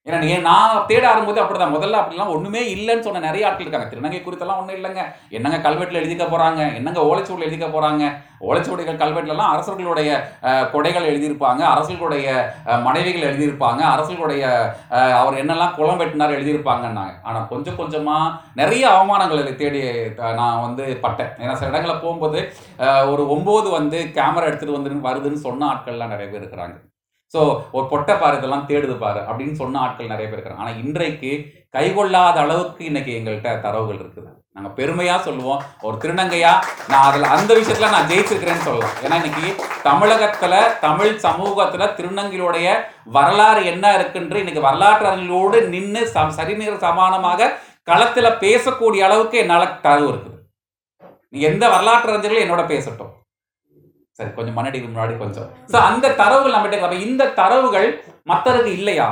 ஏன்னா நீ- நான் தேட ஆரம்பிச்சு அப்படிதான். முதல்ல அப்படிலாம் ஒன்றுமே இல்லைன்னு சொன்ன நிறைய ஆட்கள் இருக்காங்க. திருநங்கை குறித்தெல்லாம் ஒன்றும் இல்லைங்க. என்னங்க கல்வெட்டில் எழுதிக்க போகிறாங்க என்னங்க ஓலைச்சுவடியில் எழுதிக்க போகிறாங்க ஓலைச்சுவடிகள் கல்வெட்டிலலாம் அரசர்களுடைய கொடைகள் எழுதியிருப்பாங்க. அரசர்களுடைய மனைவிகள் எழுதியிருப்பாங்க. அரசர்களுடைய அவர் என்னெல்லாம் குளம் வெட்டினார் எழுதியிருப்பாங்கன்னாங்க. ஆனால் கொஞ்சம் கொஞ்சமாக நிறைய அவமானங்களை தேடி நான் வந்து பட்டேன். ஏன்னா சில இடங்களில் போகும்போது ஒரு ஒம்பது வந்து கேமரா எடுத்துட்டு வந்து வருதுன்னு சொன்ன ஆட்கள்லாம் நிறைய பேர் இருக்கிறாங்க. ஸோ ஒரு பொட்டை பாரு இதெல்லாம் தேடுது பாரு அப்படின்னு சொன்ன ஆட்கள் நிறைய பேர் இருக்கிறாங்க ஆனால் இன்றைக்கு கைகொள்ளாத அளவுக்கு இன்னைக்கு எங்கள்கிட்ட தரவுகள் இருக்குது. நாங்கள் பெருமையாக சொல்லுவோம். ஒரு திருநங்கையா நான் அதில் அந்த விஷயத்தில் நான் ஜெயிச்சிருக்கிறேன்னு சொல்லலாம். ஏன்னா இன்னைக்கு தமிழகத்தில் தமிழ் சமூகத்தில் திருநங்கையுடைய வரலாறு என்ன இருக்குன்ற இன்னைக்கு வரலாற்று அறிஞர்களோடு நின்று சம் சரிநீர் சமானமாக களத்தில் பேசக்கூடிய அளவுக்கு என்னால் தரவு இருக்குது. நீ எந்த வரலாற்று அறிஞர்களும் என்னோட பேசட்டும். சரி கொஞ்சம் மண்ணடிக்கு முன்னாடி கொஞ்சம். ஸோ அந்த தரவுகள் நம்மகிட்ட அப்போ இந்த தரவுகள் மற்றருக்கு இல்லையா?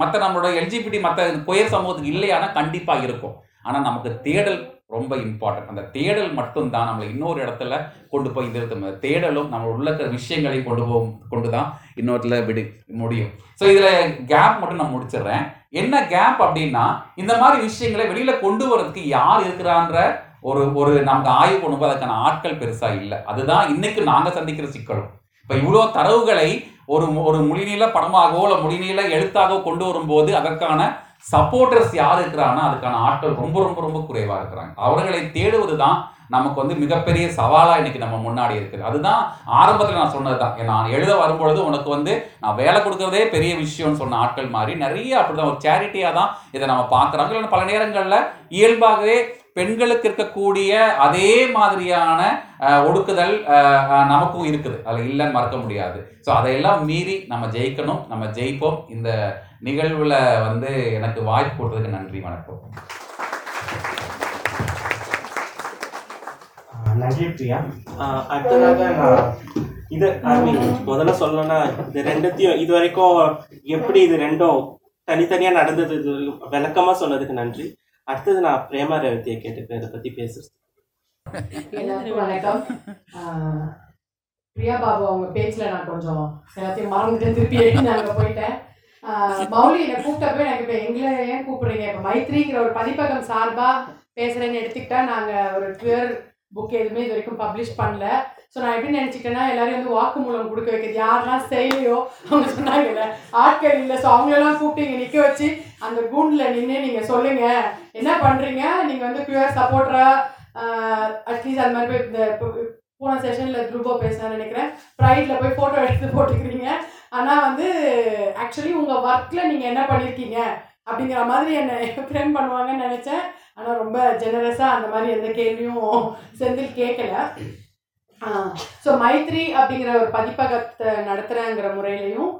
மற்ற நம்மளோட எல்ஜிபிடி மற்ற புயல் சமூகத்துக்கு இல்லையானா கண்டிப்பாக இருக்கும். ஆனால் நமக்கு தேடல் ரொம்ப இம்பார்ட்டன்ட் அந்த தேடல் மட்டும்தான் நம்மளை இன்னொரு இடத்துல கொண்டு போய் இந்த தேடலும் நம்ம உள்ள இருக்கிற விஷயங்களை கொண்டு போகும் கொண்டு தான் இன்னொருத்துல விடு முடியும். ஸோ இதில் கேப் மட்டும் நான் முடிச்சிடுறேன். என்ன கேப் அப்படின்னா இந்த மாதிரி விஷயங்களை வெளியில் கொண்டு வரதுக்கு யார் இருக்கிறான்ற ஒரு ஒரு நமக்கு ஆய்வு பண்ணும்போது அதுக்கான ஆட்கள் பெருசாக இல்லை. அதுதான் இன்னைக்கு நாங்கள் சந்திக்கிற சிக்கலும். இப்போ இவ்வளோ தரவுகளை ஒரு ஒரு மொழிநீள படமாகவோ இல்லை மொழிநீள எழுத்தாகவோ கொண்டு வரும்போது அதற்கான சப்போர்ட்டர்ஸ் யார் இருக்கிறாங்கன்னா அதுக்கான ஆட்கள் ரொம்ப ரொம்ப ரொம்ப குறைவாக இருக்கிறாங்க. அவர்களை தேடுவது தான் நமக்கு வந்து மிகப்பெரிய சவாலாக இன்னைக்கு நம்ம முன்னாடி இருக்குது. அதுதான் ஆரம்பத்தில் நான் சொன்னது தான் நான் எழுத வரும்பொழுது உனக்கு வந்து நான் வேலை கொடுக்கறதே பெரிய விஷயம்னு சொன்ன ஆட்கள் மாதிரி நிறைய அப்படி தான் ஒரு சேரிட்டியாக தான் இதை நம்ம பார்க்குறாங்க. இல்லைன்னா பல நேரங்களில் இயல்பாகவே பெண்களுக்கு இருக்கக்கூடிய அதே மாதிரியான ஒடுக்குதல் நமக்கும் இருக்குது. அதில் இல்லைன்னு மறக்க முடியாது. ஸோ அதையெல்லாம் மீறி நம்ம ஜெயிக்கணும். நம்ம ஜெயிப்போம். இந்த நிகழ்வில் வந்து எனக்கு வாய்ப்பு கொடுத்ததுக்கு நன்றி வணக்கம். நன்றி பிரியா ஆஹ் அடுத்ததாக நான் இது ஐ மீன் முதல்ல சொல்லணும்னா இது ரெண்டுத்தையும் இது வரைக்கும் எப்படி இது ரெண்டும் தனித்தனியா நடந்தது இது விளக்கமா சொன்னதுக்கு நன்றி. அடுத்தது நான் பிரேமா ரேவதியை கேட்டுக்கிறேன். இதை பத்தி பேசுறது. எல்லாருக்கும் வணக்கம். பிரியா பாபு அவங்க பேச்சுல நான் கொஞ்சம் எல்லாத்தையும் மறந்துட்டு திருப்பி எழுதி அங்க போயிட்டேன். மௌலி என்னை கூப்பிட்டப்ப எனக்கு இப்போ எங்களை ஏன் கூப்பிடுறீங்க? இப்போ மைத்ரிங்கிற ஒரு பதிப்பகம் சார்பா பேசுறேன்னு எடுத்துக்கிட்டா நாங்க ஒரு ட்வியர் புக் எதுவுமே இது வரைக்கும் பப்ளிஷ் பண்ணல. ஸோ நான் எப்படி நினச்சிக்கிட்டேன்னா எல்லாரையும் வந்து வாக்கு மூலம் கொடுக்க வைக்கிறது. யாரெல்லாம் செய்யலையோ அவங்க சொன்னாங்கல்ல ஆட்கள் இல்லை. ஸோ அவங்களெல்லாம் கூப்பிட்டு இங்கே நிற்க வச்சு அந்த கூண்டில் நின்று நீங்கள் சொல்லுங்க. என்ன பண்ணுறீங்க நீங்கள் வந்து பியூர் சப்போர்ட்டரா அட்லீஸ்ட் அந்த மாதிரி போய் இந்த போன செஷனில் குரூப்பாக பேசணும்னு நினைக்கிறேன். ப்ரைட்டில் போய் ஃபோட்டோ எடுத்து போட்டுக்கிறீங்க. ஆனால் வந்து ஆக்சுவலி உங்கள் ஒர்க்கில் நீங்கள் என்ன பண்ணியிருக்கீங்க அப்படிங்கிற மாதிரி என்னை ஃப்ரேம் பண்ணுவாங்கன்னு நினச்சேன். ஆனால் ரொம்ப ஜெனரஸாக அந்த மாதிரி எந்த கேள்வியும் செந்தில் கேட்கல ஸோ மைத்ரி அப்படிங்கிற ஒரு பதிப்பகத்தை நடத்துகிறேங்கிற முறையிலையும்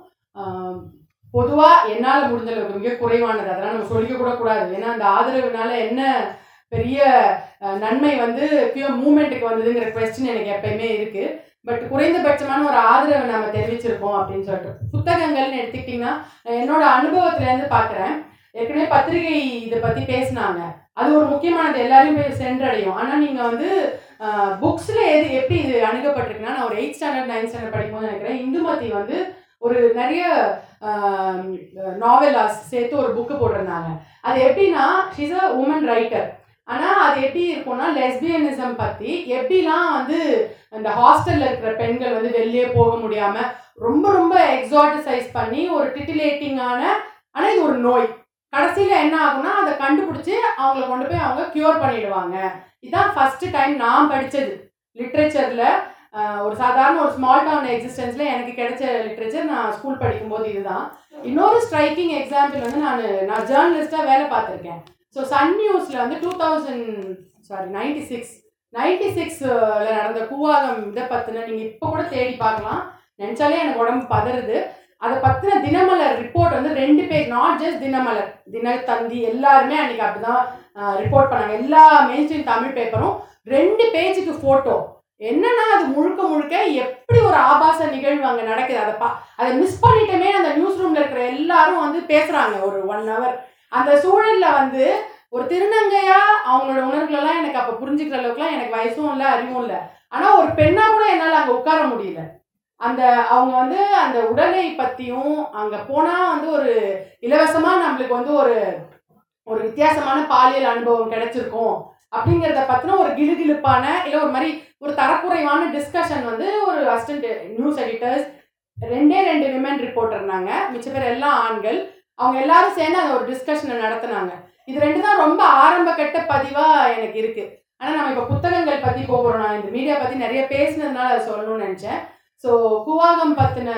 பொதுவாக என்னால் முடிஞ்ச அளவுக்கு மிக குறைவானது. அதெல்லாம் நம்ம சொல்லிக்க கூடாது. ஏன்னா அந்த ஆதரவுனால என்ன பெரிய நன்மை வந்து பியூர் மூமெண்ட்டுக்கு வந்ததுங்கிற கொஸ்டின் எனக்கு எப்பயுமே இருக்குது பட் குறைந்தபட்சமான ஒரு ஆதரவை நம்ம தெரிவிச்சிருக்கோம் அப்படின்னு சொல்லிட்டு. புத்தகங்கள்னு எடுத்துக்கிட்டிங்கன்னா நான் என்னோட அனுபவத்திலேருந்து பார்க்குறேன் ஏற்கனவே பத்திரிகை இதை பற்றி பேசினாங்க. அது ஒரு முக்கியமானது. எல்லாரையும் போய் சென்றடையும். ஆனால் நீங்கள் வந்து புக்ஸில் எது எப்படி இது அணுகப்பட்டிருக்குன்னா நான் ஒரு எயிட் ஸ்டாண்டர்ட் நைன்த் ஸ்டாண்டர்ட் படிக்கும்போது நினைக்கிறேன் இந்துமதி வந்து ஒரு நிறைய நாவலாஸ் சேர்த்து ஒரு புக்கு போட்டிருந்தாங்க. அது எப்படின்னா ஷீஸ் அ உமன் ரைட்டர் ஆனால் அது எப்படி இருக்கும்னா லெஸ்பியனிசம் பற்றி எப்படிலாம் வந்து அந்த ஹாஸ்டலில் இருக்கிற பெண்கள் வந்து வெளியே போக முடியாமல் ரொம்ப ரொம்ப எக்ஸாட்டிசைஸ் பண்ணி ஒரு டிட்டிலேட்டிங்கான ஆனால் இது ஒரு நோய். கடைசியில் என்ன ஆகும்னா அதை கண்டுபிடிச்சி அவங்கள கொண்டு போய் அவங்க க்யூர் பண்ணிடுவாங்க. இதுதான் ஃபஸ்ட்டு டைம் நான் படித்தது லிட்ரேச்சரில் ஒரு சாதாரண ஒரு ஸ்மால் டவுன் எக்ஸிஸ்டன்ஸில் எனக்கு கிடைச்ச லிட்ரேச்சர் நான் ஸ்கூல் படிக்கும்போது இதுதான். இன்னொரு ஸ்ட்ரைக்கிங் எக்ஸாம்பிள் வந்து நான் நான் ஜேர்னலிஸ்ட்டாக வேலை பார்த்துருக்கேன். ஸோ சன் நியூஸில் வந்து two thousand sorry ninety six ninety சிக்ஸில் நடந்த கூவாகம் இதை பற்றின நீங்கள் இப்போ கூட தேடி பார்க்கலாம். நினச்சாலே எனக்கு உடம்பு பதறுது. அதை பற்றின தினமலர் ரிப்போர்ட் வந்து ரெண்டு பேர் நாட் ஜஸ்ட் தினமலர் தினத்தந்தி எல்லாருமே அன்றைக்கி அப்படி தான் ரிப்போர்ட் பண்ணாங்க. எல்லா மெயின்ஸ்ட்ரீம் தமிழ் பேப்பரும் ரெண்டு பேஜுக்கு ஃபோட்டோ என்னன்னா அது முழுக்க முழுக்க எப்படி ஒரு ஆபாச நிகழ்வு அங்கே நடக்குது? அதை பா அதை மிஸ் பண்ணிட்டோமே அந்த நியூஸ் ரூமில் இருக்கிற எல்லாரும் வந்து பேசுகிறாங்க ஒரு ஒன் ஹவர் அந்த சூழலில் வந்து ஒரு திருநங்கையா அவங்களோட உணர்வுகளெல்லாம் எனக்கு அப்போ புரிஞ்சுக்கிற அளவுக்குலாம் எனக்கு வயசும் இல்லை அறிவும் இல்லை. ஆனால் ஒரு பெண்ணாக கூட என்னால் அங்கே உட்கார முடியல. அந்த அவங்க வந்து அந்த உடலை பற்றியும் அங்கே போனால் வந்து ஒரு இலவசமாக நம்மளுக்கு வந்து ஒரு ஒரு வித்தியாசமான பாலியல் அனுபவம் கிடைச்சிருக்கும். அப்படிங்கிறத பற்றின ஒரு கிலுகிலுப்பான இல்லை ஒரு மாதிரி ஒரு தரக்குறைவான டிஸ்கஷன் வந்து ஒரு அசிஸ்டன்ட் நியூஸ் எடிட்டர்ஸ் ரெண்டே ரெண்டு விமன் ரிப்போர்ட்டர் இருந்தாங்க. மிச்ச பேர் எல்லாம் ஆண்கள். அவங்க எல்லாரும் சேர்ந்து அந்த ஒரு டிஸ்கஷனை நடத்துனாங்க. இது ரெண்டு தான் ரொம்ப ஆரம்ப கட்ட பதிவாக எனக்கு இருக்குது ஆனால் நம்ம இப்போ புத்தகங்கள் பற்றி போகிறோம் நான் இந்த மீடியா பற்றி நிறைய பேசினதுனால அதை சொல்லணும்னு நினச்சேன். ஸோ கூவாகம் பற்றின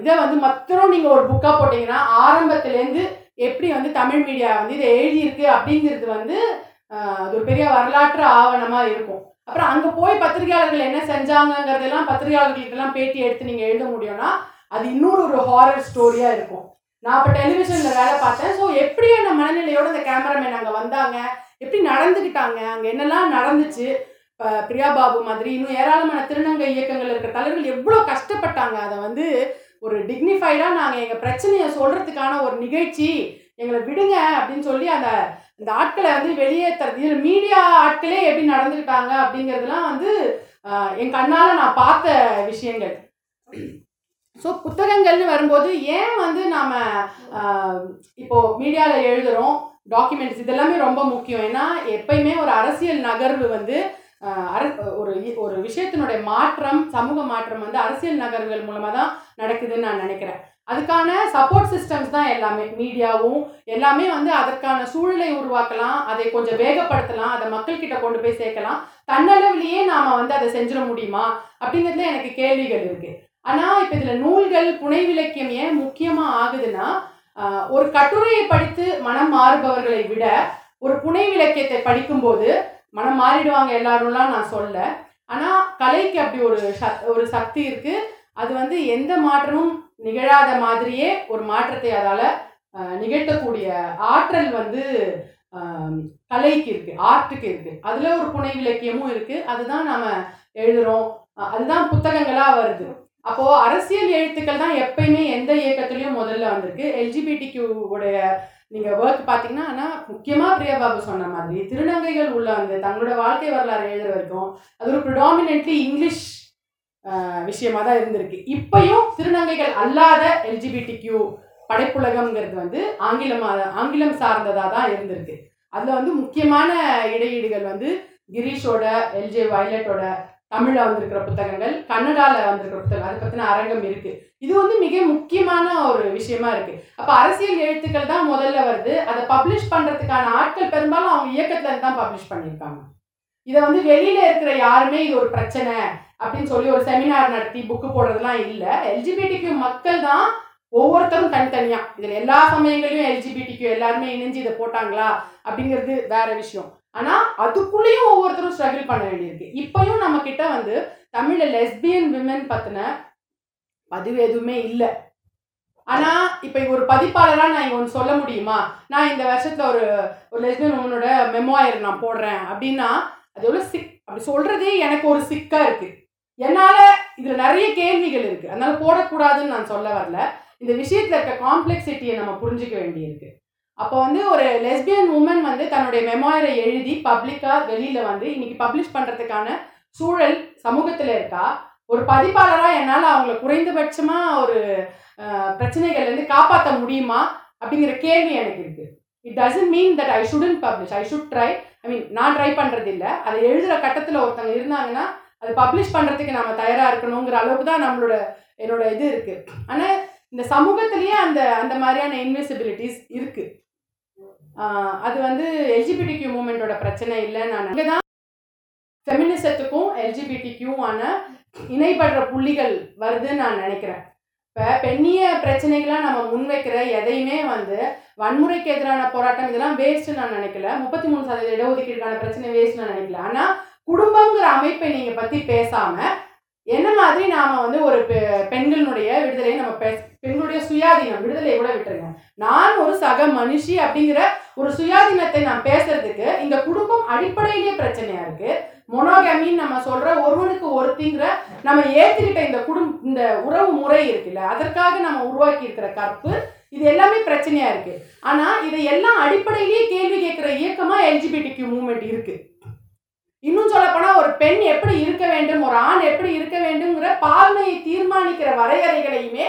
இதை வந்து மொத்தம் நீங்கள் ஒரு புக்காக போட்டிங்கன்னா ஆரம்பத்துலேருந்து எப்படி வந்து தமிழ் மீடியா வந்து இதை எழுதியிருக்கு அப்படிங்கிறது வந்து அது ஒரு பெரிய வரலாற்று ஆவணமாக இருக்கும். அப்புறம் அங்கே போய் பத்திரிகையாளர்கள் என்ன செஞ்சாங்கங்கிறதெல்லாம் பத்திரிகையாளர்களுக்கெல்லாம் பேட்டி எடுத்து நீங்கள் எழுத முடியும்னா அது இன்னொரு ஒரு ஹாரர் ஸ்டோரியாக இருக்கும். நான் இப்போ டெலிவிஷனில் வேலை பார்த்தேன். ஸோ எப்படி அந்த மனநிலையோடு அந்த கேமராமேன் அங்கே வந்தாங்க? எப்படி நடந்துக்கிட்டாங்க? அங்கே என்னெல்லாம் நடந்துச்சு? பிரியா பாபு மாதிரி இன்னும் ஏராளமான திருநங்கை இயக்கங்கள் இருக்கிற தலைவர்கள் எவ்வளோ கஷ்டப்பட்டாங்க. அதை வந்து ஒரு டிக்னிஃபைடாக நாங்கள் எங்கள் பிரச்சனையை சொல்கிறதுக்கான ஒரு நிகழ்ச்சி எங்களை விடுங்க அப்படின்னு சொல்லி அந்த இந்த ஆட்களை வந்து வெளியேற்றுறது இதில் மீடியா ஆட்களே எப்படி நடந்துக்கிட்டாங்க அப்படிங்கிறதுலாம் வந்து என் கண்ணால் நான் பார்த்த விஷயங்கள். ஸோ புத்தகங்கள்னு வரும்போது ஏன் வந்து நாம் இப்போது மீடியாவில் எழுதுகிறோம் டாக்குமெண்ட்ஸ் இதெல்லாமே ரொம்ப முக்கியம். ஏன்னா எப்பயுமே ஒரு அரசியல் நகர்வு வந்து ஒரு ஒரு விஷயத்தினுடைய மாற்றம் சமூக மாற்றம் வந்து அரசியல் நகர்வுகள் மூலமாக தான் நடக்குதுன்னு நான் நினைக்கிறேன். அதுக்கான சப்போர்ட் சிஸ்டம்ஸ் தான் எல்லாமே மீடியாவும் எல்லாமே வந்து அதற்கான சூழலை உருவாக்கலாம் அதை கொஞ்சம் வேகப்படுத்தலாம் அதை மக்கள்கிட்ட கொண்டு போய் சேர்க்கலாம். தன்னளவிலேயே நாம வந்து அதை செஞ்சிட முடியுமா? அப்படிங்கிறதுல எனக்கு கேள்விகள் இருக்கு. ஆனால் இப்போ இதில் நூல்கள் புனைவிலக்கியம் ஏன் முக்கியமாக ஆகுதுன்னா ஒரு கட்டுரையை படித்து மனம் மாறுபவர்களை விட ஒரு புனைவிலக்கியத்தை படிக்கும்போது மனம் மாறிடுவாங்க எல்லாரும்லாம் நான் சொல்ல. ஆனால் கலைக்கு அப்படி ஒரு ஒரு சக்தி இருக்குது அது வந்து எந்த மாற்றமும் நிகழாத மாதிரியே ஒரு மாற்றத்தை அதால் நிகழ்த்தக்கூடிய ஆற்றல் வந்து கலைக்கு இருக்கு ஆர்ட்டுக்கு இருக்கு. அதுல ஒரு புனை இலக்கியமும் இருக்கு. அதுதான் நாம எழுதுறோம். அதுதான் புத்தகங்களா வருது. அப்போ அரசியல் எழுத்துக்கள் தான் எப்பயுமே எந்த இயக்கத்துலேயும் முதல்ல வந்திருக்கு. எல்ஜிபிடி உடைய நீங்க ஒர்க் பாத்தீங்கன்னா ஆனா முக்கியமா பிரியாபாபு சொன்ன மாதிரி திருநங்கைகள் உள்ள வந்து தங்களோட வாழ்க்கை வரலாறு எழுதுற வரைக்கும் அது ஒரு ப்ரிடாமினென்ட்லி இங்கிலீஷ் விஷயமாக விஷயமா தான் இருந்திருக்கு. இப்பயும் திருநங்கைகள் அல்லாத எல்ஜிபிடி கியூ படைப்புலகம்ங்கிறது வந்து ஆங்கிலமாக ஆங்கிலம் சார்ந்ததாக தான் இருந்திருக்கு. அதில் வந்து முக்கியமான இடையீடுகள் வந்து கிரீஷோட எல்ஜே வயலட்டோட தமிழ்ல வந்திருக்கிற புத்தகங்கள் கன்னடால வந்திருக்கிற புத்தகம் அதை பத்தின அரங்கம் இருக்கு. இது வந்து மிக முக்கியமான ஒரு விஷயமா இருக்கு. அப்ப அரசியல் எழுத்துக்கள் தான் முதல்ல வருது. அதை பப்ளிஷ் பண்றதுக்கான ஆட்கள் பெரும்பாலும் அவங்க இயக்கத்துல இருந்து தான் பப்ளிஷ் பண்ணியிருக்காங்க. இதை வந்து வெளியில இருக்கிற யாருமே இது ஒரு பிரச்சனை அப்படின்னு சொல்லி ஒரு செமினார் நடத்தி புக்கு போடுறதுலாம் இல்லை. எல்ஜிபிடிக்கு மக்கள் தான் ஒவ்வொருத்தரும் தனித்தனியா. இதுல எல்லா சமயங்களையும் எல்ஜிபிடிக்கு எல்லாருமே இணைஞ்சு இதை போட்டாங்களா அப்படிங்கிறது வேற விஷயம். ஆனால் அதுக்குள்ளேயும் ஒவ்வொருத்தரும் ஸ்ட்ரகிள் பண்ண வேண்டியிருக்கு. இப்பயும் நம்ம கிட்ட வந்து தமிழில் லெஸ்பியன் விமன் பற்றின பதிவு எதுவுமே இல்லை. ஆனால் இப்போ ஒரு பதிப்பாளராக நான் இங்கே ஒன்று சொல்ல முடியுமா? நான் இந்த வருஷத்தில் ஒரு ஒரு லெஸ்பியன் உமனோட மெமோயர் நான் போடுறேன் அப்படின்னா அது எவ்வளோ சிக் அப்படி சொல்கிறதே எனக்கு ஒரு சிக்காக இருக்குது என்னால் இதில் நிறைய கேள்விகள் இருக்குது அதனால் போடக்கூடாதுன்னு நான் சொல்ல வரல. இந்த விஷயத்தில் இருக்க காம்ப்ளெக்சிட்டியை நம்ம புரிஞ்சிக்க வேண்டியிருக்கு. அப்போ வந்து ஒரு லெஸ்பியன் உமன் வந்து தன்னுடைய மெமோயரை எழுதி பப்ளிக்காக வெளியில் வந்து இன்னைக்கு பப்ளிஷ் பண்ணுறதுக்கான சூழல் சமூகத்தில் இருக்கா? ஒரு பதிப்பாளராக என்னால் அவங்கள குறைந்தபட்சமாக ஒரு பிரச்சனைகள்லேருந்து இருந்து காப்பாற்ற முடியுமா? அப்படிங்கிற கேள்வி எனக்கு இருக்கு. It doesn't mean that I shouldn't publish I should try I mean நான் ட்ரை பண்ணுறது இல்லை அதை எழுதுகிற கட்டத்தில் ஒருத்தங்க இருந்தாங்கன்னா அது பப்ளிஷ் பண்ணுறதுக்கு நம்ம தயாராக இருக்கணுங்கிற அளவுக்கு தான் நம்மளோட என்னோட இது இருக்குது ஆனால் இந்த சமூகத்திலேயே அந்த அந்த மாதிரியான இன்விசிபிலிட்டிஸ் இருக்குது அது வந்து எல்ஜிபிடி மூமெண்டோட பிரச்சனை இல்லை. நான் இங்கே தான் ஃபெமினிசத்துக்கும் எல்ஜிபிடி ஆன இணைப்படுற புள்ளிகள் வருதுன்னு நான் நினைக்கிறேன். இப்போ பெண்ணிய பிரச்சனைகளாக நம்ம முன்வைக்கிற எதையுமே வந்து வன்முறைக்கு எதிரான போராட்டம் இதெல்லாம் வேஸ்ட்டு நான் நினைக்கல. முப்பத்தி மூணு சதவீத இடஒதுக்கீடுக்கான பிரச்சனை வேஸ்ட் நான் நினைக்கல. ஆனால் குடும்பங்கிற அமைப்பை நீங்கள் பற்றி பேசாமல் என்ன மாதிரி நாம் வந்து ஒரு பெ- பெண்களுடைய விடுதலையை நம்ம பெண்களுடைய சுயாதீனம் விடுதலையை கூட விட்டுருங்க. நான் ஒரு சக மனுஷி அப்படிங்கிற ஒரு சுயாதீனத்தை நான் பேசுறதுக்கு இந்த குடும்பம் அடிப்படையிலே பிரச்சனையா இருக்கு. மொனோகமின்னு நம்ம சொல்ற ஒருவனுக்கு ஒருத்திங்கிற நம்ம ஏத்துக்கிட்ட இந்த குடும் இந்த உறவு முறை இருக்குல்ல அதற்காக நம்ம உருவாக்கி இருக்கிற கற்பு இது எல்லாமே பிரச்சனையா இருக்கு. ஆனா இதை எல்லாம் அடிப்படையிலேயே கேள்வி கேட்கிற இயக்கமா எல்ஜிபிடிக்கு மூவ்மெண்ட் இருக்கு. இன்னும் சொல்ல போனா ஒரு பெண் எப்படி இருக்க வேண்டும் ஒரு ஆண் எப்படி இருக்க வேண்டும்ங்கிற பார்வையை தீர்மானிக்கிற வரையறைகளையுமே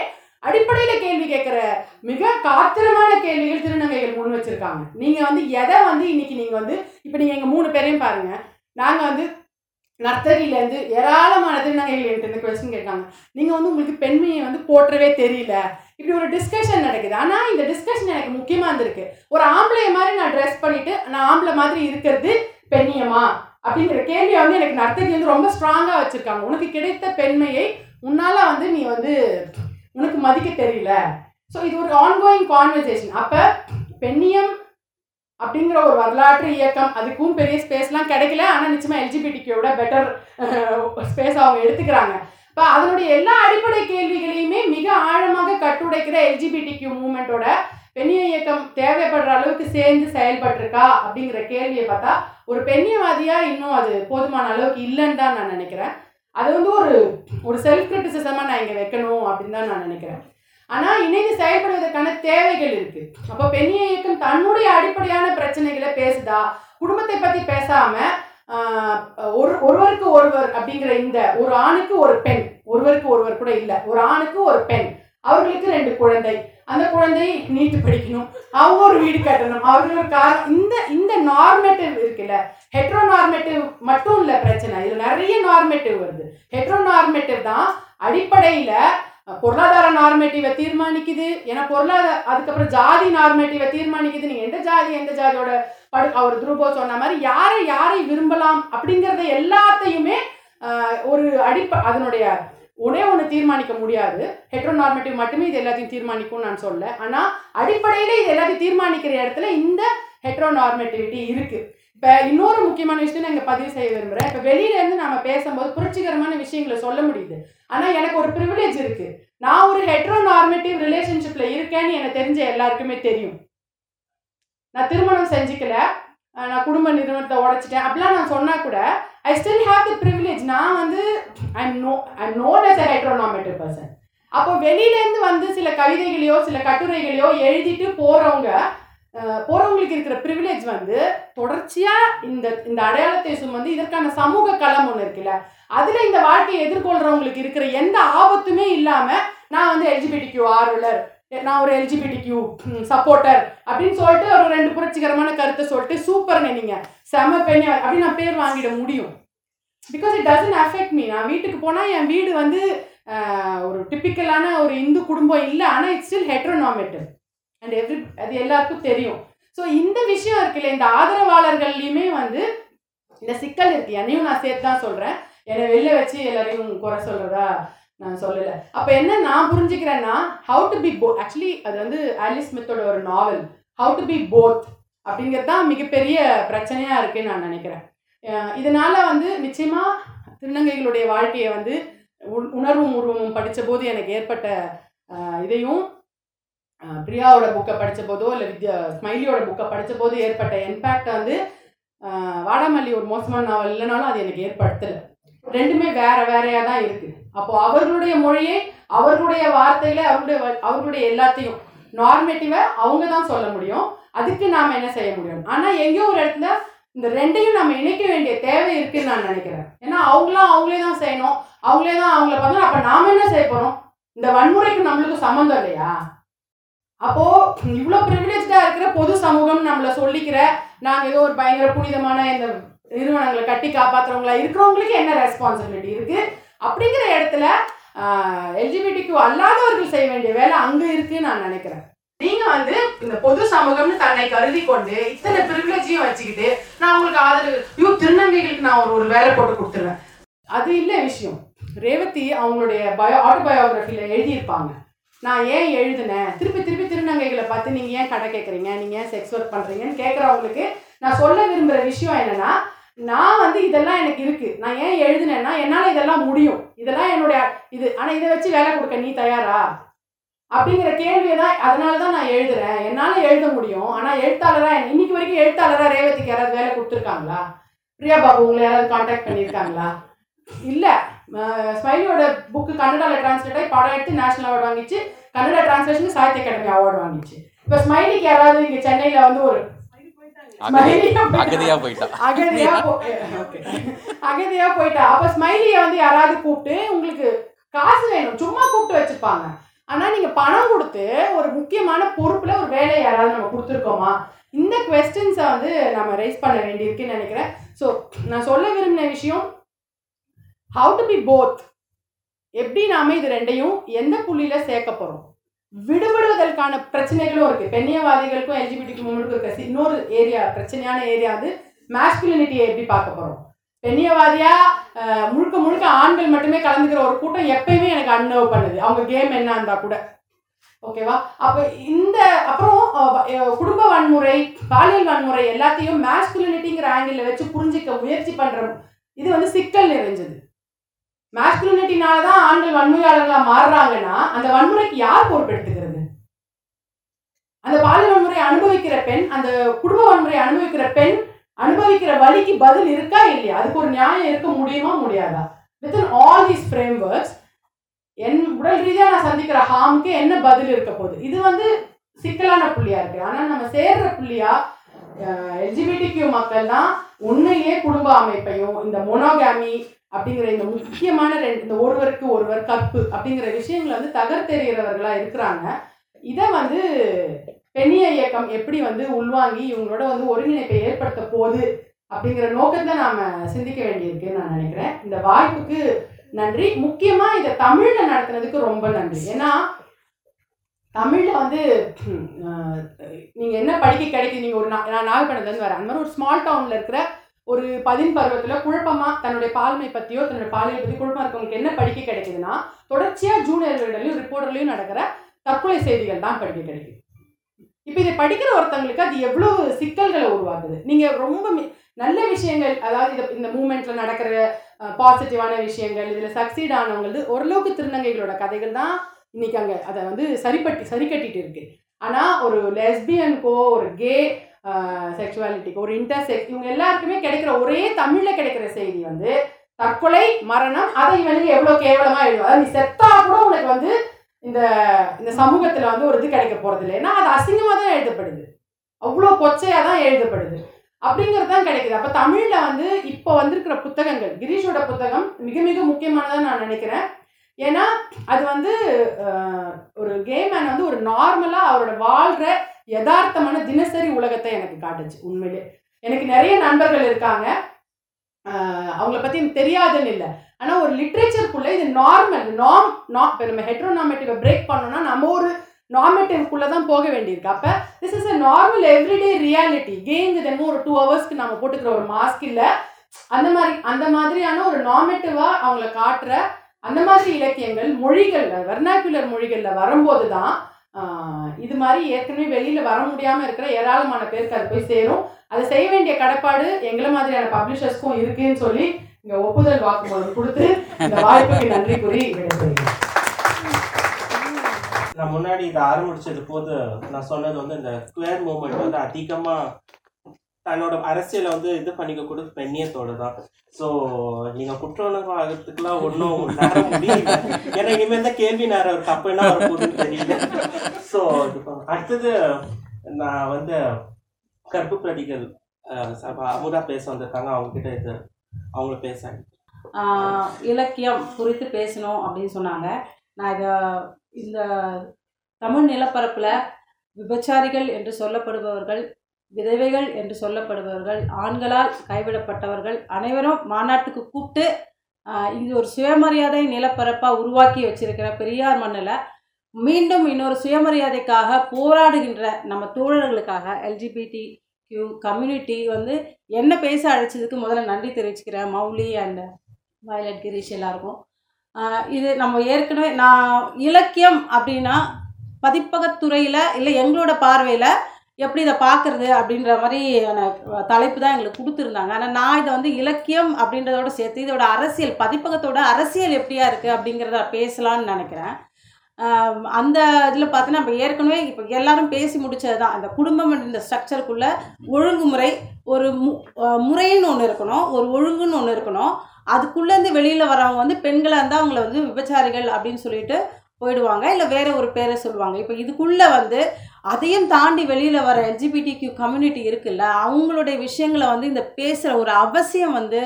அடிப்படையில கேள்வி கேட்கிற மிக காத்திரமான கேள்விகள் திருநங்கைகள் முன் வச்சிருக்காங்க. நீங்க வந்து எதை வந்து இன்னைக்கு நீங்க வந்து இப்ப நீங்க எங்க மூணு பேரையும் பாருங்க. நாங்க வந்து நர்த்தரியில இருந்து ஏராளமான திருநங்கைகள் என்கிட்ட இந்த கொஸ்டின் கேட்காங்க. நீங்க வந்து உங்களுக்கு பெண்மையை வந்து போற்றவே தெரியல. இப்படி ஒரு டிஸ்கஷன் நடக்குது. ஆனா இந்த டிஸ்கஷன் எனக்கு முக்கியமா இருந்திருக்கு. ஒரு ஆம்பளைய மாதிரி நான் ட்ரெஸ் பண்ணிட்டு நான் ஆம்பளை மாதிரி இருக்கிறது பெண்ணியமா? அப்படிங்கிற கேள்வியை வந்து எனக்கு நர்த்தகி வந்து ரொம்ப ஸ்ட்ராங்காக வச்சுருக்காங்க. உனக்கு கிடைத்த பெண்மையை உன்னால் வந்து நீ வந்து உனக்கு மதிக்க தெரியல. ஸோ இது ஒரு ஆன்கோயிங் கான்வர்சேஷன் அப்போ பெண்ணியம் அப்படிங்கிற ஒரு வரலாற்று இயக்கம் அதுக்கும் பெரிய ஸ்பேஸ்லாம் கிடைக்கல. ஆனால் நிச்சயமாக எல்ஜிபிடிக்கியோட பெட்டர் ஸ்பேஸ் அவங்க எடுத்துக்கிறாங்க. இப்போ அதனுடைய எல்லா அடிப்படை கேள்விகளையுமே மிக ஆழமாக கட்டுடைக்கிற எல்ஜிபிடிக்யூ மூமெண்ட்டோட பெண்ணிய இயக்கம் தேவைப்படுற அளவுக்கு சேர்ந்து செயல்பட்டிருக்கா அப்படிங்கிற கேள்வியை பார்த்தா ஒரு பெண்ணியவாதியாக இன்னும் அது போதுமான அளவுக்கு இல்லைன்னு தான் நான் நினைக்கிறேன். அது வந்து ஒரு ஒரு செல்ஃப் கிரிட்டிசிசமாக நான் இங்கே வைக்கணும் அப்படின்னு தான் நான் நினைக்கிறேன். ஆனா இணைந்து செயல்படுவதற்கான தேவைகள் இருக்கு. அப்போ பெண்ணிய இயக்கம் தன்னுடைய அடிப்படையான பிரச்சனைகளை பேசுதா? குடும்பத்தை பத்தி பேசாம ஒரு ஒருவருக்கு ஒருவர் அப்படிங்கிற இந்த ஒரு ஆணுக்கு ஒரு பெண் ஒருவருக்கு ஒருவர் கூட இல்ல ஒரு ஆணுக்கு ஒரு பெண் அவர்களுக்கு ரெண்டு குழந்தை. அந்த குழந்தை நீட்டு படிக்கணும் அவங்க ஒரு வீடு கட்டணும் அவர்கள் ஒரு கார் இந்த இந்த நார்மேட்டிவ் இருக்குல்ல ஹெட்ரோ நார்மேட்டிவ் மட்டும் இல்லை பிரச்சனை இதுல நிறைய நார்மேட்டிவ் வருது. ஹெட்ரோ நார்மேட்டிவ் தான் அடிப்படையில பொருளாதார நார்மேட்டிவை தீர்மானிக்குது. ஏன்னா பொருளாதார அதுக்கப்புறம் ஜாதி நார்மேட்டிவை தீர்மானிக்குது. நீங்க எந்த ஜாதி எந்த ஜாதியோட படு அவர் துருபோ சொன்ன மாதிரி யாரை யாரை விரும்பலாம் அப்படிங்கிறத எல்லாத்தையுமே ஒரு அடிப்ப அதனுடைய ஒரே ஒன்று தீர்மானிக்க முடியாது. ஹெட்ரோ நார்மேட்டிவ் மட்டுமே இது எல்லாத்தையும் தீர்மானிக்கும்னு நான் சொல்ல ஆனால் அடிப்படையில் இது எல்லாத்தையும் தீர்மானிக்கிற இடத்துல இந்த ஹெட்ரோ நார்மேட்டிவிட்டி இருக்குது இப்போ இன்னொரு முக்கியமான விஷயம் நான் இங்கே பதிவு செய்ய விரும்புறேன். இப்போ வெளியிலேருந்து இருந்து பேசும்போது புரட்சிகரமான விஷயங்களை சொல்ல முடியுது. ஆனால் எனக்கு ஒரு ப்ரிவிலேஜ் இருக்குது நான் ஒரு ஹெட்ரோநார்மேட்டிவ் ரிலேஷன்ஷிப்பில் இருக்கேன்னு எனக்கு தெரிஞ்ச எல்லாருக்குமே தெரியும். நான் திருமணம் செஞ்சுக்கல. நான் குடும்ப நிறுவனத்தை உடைச்சிட்டேன். அப்படிலாம் நான் சொன்னால் கூட I still have the privilege நான் வந்து I know I known a heteronormative person அப்போ வெளியிலேருந்து வந்து சில கவிதைகளையோ சில கட்டுரைகளையோ எழுதிட்டு போகிறவங்க போகிறவங்களுக்கு போறவங்களுக்கு இருக்கிற ப்ரிவிலேஜ் வந்து தொடர்ச்சியா இந்த இந்த அடையாளத்தை சுமந்து இதற்கான சமூக களம் ஒன்று இருக்குல்ல அதுல இந்த வாழ்க்கையை எதிர்கொள்றவங்களுக்கு இருக்கிற எந்த ஆபத்துமே இல்லாம நான் வந்து எல்ஜிபிடி கியூ ஆர்வலர் நான் ஒரு எல்ஜிபிடி கியூ சப்போர்ட்டர் அப்படின்னு சொல்லிட்டு ஒரு ரெண்டு புரட்சிகரமான கருத்தை சொல்லிட்டு சூப்பர்ங்க நீங்க செம பெண் அப்படின்னு நான் பேர் வாங்கிட முடியும். Because it doesn't affect me நான் வீட்டுக்கு போனால் என் வீடு வந்து ஒரு டிப்பிக்கலான ஒரு இந்து குடும்பம் இல்லை ஆனால் it's still heteronormative and every அது எல்லாருக்கும் தெரியும். ஸோ இந்த விஷயம் இருக்குல்ல இந்த ஆதரவாளர்கள்லையுமே வந்து இந்த சிக்கல் இருக்கு. என்னையும் நான் சேர்த்து தான் சொல்கிறேன் என்னை வெளில வச்சு எல்லாரையும் குறை சொல்கிறதா நான் சொல்லலை. அப்போ என்ன நான் புரிஞ்சுக்கிறேன்னா how to be both actually அது வந்து ஆலிஸ் ஸ்மித்தோட ஒரு நாவல் ஹவு டு பி போத் அப்படிங்கிறது தான் மிகப்பெரிய பிரச்சனையாக இருக்குன்னு நான் நினைக்கிறேன். இதனால் வந்து நிச்சயமாக திருநங்கைகளுடைய வாழ்க்கையை வந்து உ உணர்வும் உருவமும் படித்த போது எனக்கு ஏற்பட்ட இதையும் பிரியாவோட புக்கை படித்த போதோ இல்லை வித்யா ஸ்மைலியோட புக்கை படித்த போது ஏற்பட்ட இம்பேக்ட் வந்து வாடாமல்லி ஒரு மோசமான நாவல் இல்லைனாலும் அது எனக்கு ஏற்படுத்தலை. ரெண்டுமே வேற வேறையாக தான் இருக்கு. அப்போ அவர்களுடைய மொழியை அவர்களுடைய வார்த்தையில அவருடைய அவர்களுடைய எல்லாத்தையும் நார்மேட்டிவை அவங்க தான் சொல்ல முடியும். அதுக்கு நாம் என்ன செய்ய முடியும்? ஆனால் எங்கேயோ ஒரு இடத்துல இந்த ரெண்டையும் நம்ம இணைக்க வேண்டிய தேவை இருக்குன்னு நான் நினைக்கிறேன். ஏன்னா அவங்களாம் அவங்களே தான் செய்யணும். அவங்களே தான் அவங்கள பார்த்தோம் அப்போ நாம் என்ன செய்ய போகிறோம் இந்த வன்முறைக்கு நம்மளுக்கு சம்மந்தம் இல்லையா? அப்போ இவ்வளோ ப்ரிவிலேஜா இருக்கிற பொது சமூகம் நம்மளை சொல்லிக்கிற நாங்க ஏதோ ஒரு பயங்கர புனிதமான இந்த நிறுவனங்களை கட்டி காப்பாத்துறவங்களா இருக்கிறவங்களுக்கு என்ன ரெஸ்பான்சிபிலிட்டி இருக்கு? அப்படிங்கிற இடத்துல எல்ஜிபிடிக்கு அல்லாதவர்கள் செய்ய வேண்டிய வேலை அங்க இருக்குன்னு நான் நினைக்கிறேன். நீங்க வந்து இந்த பொது சமூகம்னு தன்னை கருதி கொண்டு இத்தனை பிரிவிலேஜையும் வச்சுக்கிட்டு நான் உங்களுக்கு ஆதரவு ஐயோ திருநங்கைகளுக்கு நான் ஒரு ஒரு வேலை போட்டு கொடுத்துருவேன் அது இல்லை விஷயம். ரேவதி அவங்களுடைய பயோ ஆட்டோபயோகிராஃபியில் எழுதியிருப்பாங்க. நான் ஏன் எழுதினேன்? திருப்பி திருப்பி திருநங்கைகளை பார்த்து நீங்கள் ஏன் கடை கேட்குறீங்க நீங்கள் ஏன் செக்ஸ் ஒர்க் பண்ணுறீங்கன்னு கேட்குறவங்களுக்கு நான் சொல்ல விரும்புகிற விஷயம் என்னென்னா நான் வந்து இதெல்லாம் எனக்கு இருக்குது நான் ஏன் எழுதினேன்னா என்னால் இதெல்லாம் முடியும். இதெல்லாம் என்னுடைய இது ஆனால் இதை வச்சு வேலை கொடுக்க நீ தயாரா? அப்படிங்கிற கேள்வியை தான் அதனால தான் நான் எழுதுறேன். என்னால் எழுத முடியும். ஆனால் எழுத்தாளராக இன்னைக்கு வரைக்கும் எழுத்தாளராக ரேவதிக்கு யாராவது வேலை கொடுத்துருக்காங்களா? பிரியா பாபு உங்களை யாராவது காண்டாக்ட் பண்ணியிருக்காங்களா? இல்லை. ஸ்மைலியோட புக்கு கன்னடாவில் டிரான்ஸ்லேட் ஆகி படம் எடுத்து நேஷனல் அவார்டு வாங்கிச்சு. கன்னடா டிரான்ஸ்லேஷனுக்கு சாகித்ய அகாடமி அவார்டு வாங்கிச்சு. இப்போ ஸ்மைலிக்கு யாராவது இங்கே சென்னையில் வந்து ஒரு அகதியா போயிட்டா. அகதியா போயிட்டா. அப்ப ஸ்மைலிய வந்து யாராவது கூப்பிட்டு உங்களுக்கு காசு வேணும். சும்மா கூப்பிட்டு வச்சிருப்பாங்க. ஆனா நீங்க பணம் கொடுத்து ஒரு முக்கியமான பொறுப்புல ஒரு வேலையை யாராவது நம்ம கொடுத்துருக்கோமா? இந்த கொஸ்டின்ஸை வந்து நம்ம ரைஸ் பண்ண வேண்டியிருக்குன்னு நினைக்கிறேன். ஸோ நான் சொல்ல விரும்பின விஷயம் ஹவு டு பி போத் எப்படி நாம இது ரெண்டையும் எந்த புள்ளியில சேர்க்க போறோம்? விடுபடுவதற்கான பிரச்சனைகளும் இருக்கு. பெண்ணியவாதிகளுக்கும் எல்ஜிபிடிக்கு மூமெண்ட்டுக்கும் இருக்க இன்னொரு ஏரியா பிரச்சனையான ஏரியா வந்து மேஸ்குலினிட்டியை எப்படி பார்க்க போறோம்? பெண்ணியவாதியா முழுக்க முழுக்க ஆண்கள் மட்டுமே கலந்துக்கிற ஒரு கூட்டம் எப்பயுமே எனக்கு அன்லவ் பண்ணுது. அவங்க கேம் என்ன இருந்தா கூட. ஓகேவா அப்ப இந்த அப்புறம் குடும்ப வன்முறை பாலியல் வன்முறை எல்லாத்தையும் மேஸ்குலினிட்டிங்கிற ஆங்கிள் வச்சு புரிஞ்சிக்க முயற்சி பண்ற இது வந்து சிக்கல் நிறைஞ்சது. மேஸ்குலினிட்டினால தான் ஆண்கள் வன்முறையாளர்களா மாறுறாங்கன்னா அந்த வன்முறைக்கு யார் பொறுப்பெடுத்துக்கிறது? அந்த பாலியல் வன்முறை அனுபவிக்கிற பெண் அந்த குடும்ப வன்முறை அனுபவிக்கிற பெண் அனுபவிக்கிற வழிக்கு பதில் இருக்கா இல்லையா? அதுக்கு ஒரு நியாயம் இருக்க முடியுமா முடியாதா? Within all these frameworks என் உடல் ரீதியாக நான் சந்திக்கிற ஹார்முக்கு என்ன பதில் இருக்க போகுது? இது வந்து சிக்கலான புள்ளியா இருக்கு. ஆனால் நம்ம சேர்ற புள்ளியா எல்ஜிபிடிக்யூ மக்கள் தான் உண்மையிலேயே குடும்ப அமைப்பையும் இந்த மொனோகாமி அப்படிங்கிற இந்த முக்கியமான ரெண்டு இந்த ஒருவருக்கு ஒருவர் கற்பு அப்படிங்கிற விஷயங்களை வந்து தகர்த்தெறிகிறவர்களா இருக்கிறாங்க. இதை வந்து பெண்ணிய இயக்கம் எப்படி வந்து உள்வாங்கி இவங்களோட வந்து ஒருங்கிணைப்பை ஏற்படுத்த போகுது அப்படிங்கிற நோக்கத்தை நாம சிந்திக்க வேண்டியிருக்குன்னு நான் நினைக்கிறேன். இந்த வாய்ப்புக்கு நன்றி. முக்கியமா இதை தமிழ்ல நடத்துனதுக்கு ரொம்ப நன்றி. ஏன்னா தமிழ்ல வந்து நீங்க என்ன படிக்க கிடைக்குது நீங்க ஒரு நான் நாகப்பட்டினத்துல இருந்து வரேன். அந்த மாதிரி ஒரு ஸ்மால் டவுன்ல இருக்கிற ஒரு பதின் பருவத்தில் குழப்பமாக தன்னுடைய பால்மை பற்றியோ தன்னுடைய பாலியல் பற்றி குழப்பமா இருக்கவங்களுக்கு என்ன படிக்க கிடைக்குதுன்னா தொடர்ச்சியாக ஜூனியர்களையும் ரிப்போர்ட்டர்லையும் நடக்கிற தற்கொலை செய்திகள் தான் படிக்க கிடைக்குது. இப்போ இதை படிக்கிற ஒருத்தவங்களுக்கு அது எவ்வளோ சிக்கல்களை உருவாக்குது? நீங்கள் ரொம்ப நல்ல விஷயங்கள் அதாவது இதை இந்த மூமெண்ட்ல நடக்கிற பாசிட்டிவான விஷயங்கள் இதில் சக்சீட் ஆனவங்களது ஓரளவுக்கு திருநங்கைகளோட கதைகள் தான் இன்னைக்கு அங்கே அதை வந்து சரிப்பட்டு சரி கட்டிட்டு இருக்கு. ஆனால் ஒரு லெஸ்பியனுக்கோ ஒரு கே செக்ஷுவாலிட்டிக்கு ஒரு இன்டர்செக்ஸ் இவங்க எல்லாருக்குமே கிடைக்கிற ஒரே தமிழில் கிடைக்கிற செய்தி வந்து தற்கொலை மரணம் அதை இவனுக்கு எவ்வளோ கேவலமாக எழுதுவா நீ செத்தா கூட உனக்கு வந்து இந்த இந்த சமூகத்தில் வந்து ஒரு இது கிடைக்க போகிறது இல்லை. ஏன்னா அது அசிங்கமாக தான் எழுதப்படுது. அவ்வளோ கொச்சையாக தான் எழுதப்படுது. அப்படிங்கிறது தான் கிடைக்குது. அப்போ தமிழில் வந்து இப்போ வந்திருக்கிற புத்தகங்கள் கிரீஷோட புத்தகம் மிக மிக முக்கியமானதாக நான் நினைக்கிறேன். ஏன்னா அது வந்து ஒரு கேமேன் வந்து ஒரு நார்மலாக அவரோட வாழ்கிற யதார்த்தமான தினசரி உலகத்தை எனக்கு காட்டுச்சு உண்மையிலே. எனக்கு நிறைய நண்பர்கள் இருக்காங்க. அவங்கள பற்றி எனக்கு தெரியாதுன்னு இல்லை. ஆனால் ஒரு லிட்ரேச்சருக்குள்ளே இது நார்மல் நாம் நாம் இப்போ நம்ம ஹெட்ரோநாமேட்டிவை பிரேக் பண்ணோம்னா நம்ம ஒரு நார்மேட்டிவ்க்குள்ள தான் போக வேண்டியிருக்கு. அப்போ this is a normal everyday reality gang தினமும் ஒரு டூ ஹவர்ஸ்க்கு நம்ம போட்டுக்கிற ஒரு மாஸ்க் இல்லை. அந்த மாதிரி அந்த மாதிரியான ஒரு நார்மேட்டிவாக அவங்கள காட்டுற அந்த மாதிரி இலக்கியங்கள் மொழிகளில் வெர்னாக்குலர் மொழிகளில் வரும்போது தான் இது மாதிரி ஏற்கனவே வெளியில வர முடியாம இருக்கிற ஏராளமான பேருக்கு அது போய் சேரும். அதை செய்ய வேண்டிய கடப்பாடு எங்களை மாதிரியான பப்ளிஷர்ஸ்க்கும் இருக்குன்னு சொல்லி இங்கே ஒப்புதல் வாக்குமூலம் கொடுத்து இந்த வாய்ப்புக்கு நன்றி கூறி நான் முன்னாடி இதை ஆரம்பிச்சது போது நான் சொன்னது வந்து இந்த ஸ்கொயர் மூமெண்ட் வந்து அதிகமா தன்னோட அரசியலை வந்து இது பண்ணிக்க கூட பெண்ணியத்தோட தான். ஸோ நீங்க குற்றவாளிகள் ஆகிறதுக்குலாம் ஒன்றும் முடியல. ஏன்னா இனிமேல் தான் கேள்வி நேரம் ஒரு தப்பு என்ன வரப்போகுதுன்னு தெரியல. ஸோ அடுத்தது நான் வந்து கருப்பு பிரதிகள் சபா அமுதா பேச வந்திருக்காங்க. அவங்க கிட்ட இது அவங்கள பேச. இலக்கியம் குறித்து பேசணும் அப்படின்னு சொன்னாங்க. நான் இதை இந்த தமிழ் நிலப்பரப்பில் விபச்சாரிகள் என்று சொல்லப்படுபவர்கள் விதவைகள் என்று சொல்லப்படுபவர்கள் ஆண்களால் கைவிடப்பட்டவர்கள் அனைவரும் மாநாட்டுக்கு கூப்பிட்டு இது ஒரு சுயமரியாதை நிலப்பரப்பாக உருவாக்கி வச்சிருக்கிற பெரியார் மண்ணில் மீண்டும் இன்னொரு சுயமரியாதைக்காக போராடுகின்ற நம்ம தோழர்களுக்காக எல்ஜிபிடி கியூ கம்யூனிட்டி வந்து என்ன பேச அழைச்சதுக்கு முதல்ல நன்றி தெரிவிச்சுக்கிறேன். மௌலி அண்ட் வயலட் கிரீஷ் எல்லாருக்கும். இது நம்ம ஏற்கனவே நான் இலக்கியம் அப்படின்னா பதிப்பகத்துறையில் இல்லை எங்களோட பார்வையில் எப்படி இதை பார்க்குறது அப்படின்ற மாதிரியான தலைப்பு தான் எங்களுக்கு கொடுத்துருந்தாங்க. ஆனால் நான் இதை வந்து இலக்கியம் அப்படின்றதோட சேர்த்து இதோட அரசியல் பதிப்பகத்தோட அரசியல் எப்படியா இருக்குது அப்படிங்கிறத பேசலான்னு நினைக்கிறேன். அந்த இதில் பார்த்தீங்கன்னா நம்ம ஏற்கனவே இப்போ எல்லாரும் பேசி முடிச்சது தான். அந்த குடும்பம் இந்த ஸ்ட்ரக்சருக்குள்ளே ஒழுங்குமுறை ஒரு மு முறைன்னு ஒன்று இருக்கணும். ஒரு ஒழுங்குன்னு ஒன்று இருக்கணும். அதுக்குள்ளேருந்து வெளியில் வரவங்க வந்து பெண்களாக இருந்தால் அவங்கள வந்து விபச்சாரிகள் அப்படின்னு சொல்லிட்டு போயிடுவாங்க. இல்லை வேறு ஒரு பேரை சொல்லுவாங்க. இப்போ இதுக்குள்ளே வந்து அதையும் தாண்டி வெளியில் வர எல்ஜிபிடி கியூ கம்யூனிட்டி இருக்குல்ல அவங்களுடைய விஷயங்களை வந்து இந்த பேசுகிற ஒரு அவசியம் வந்து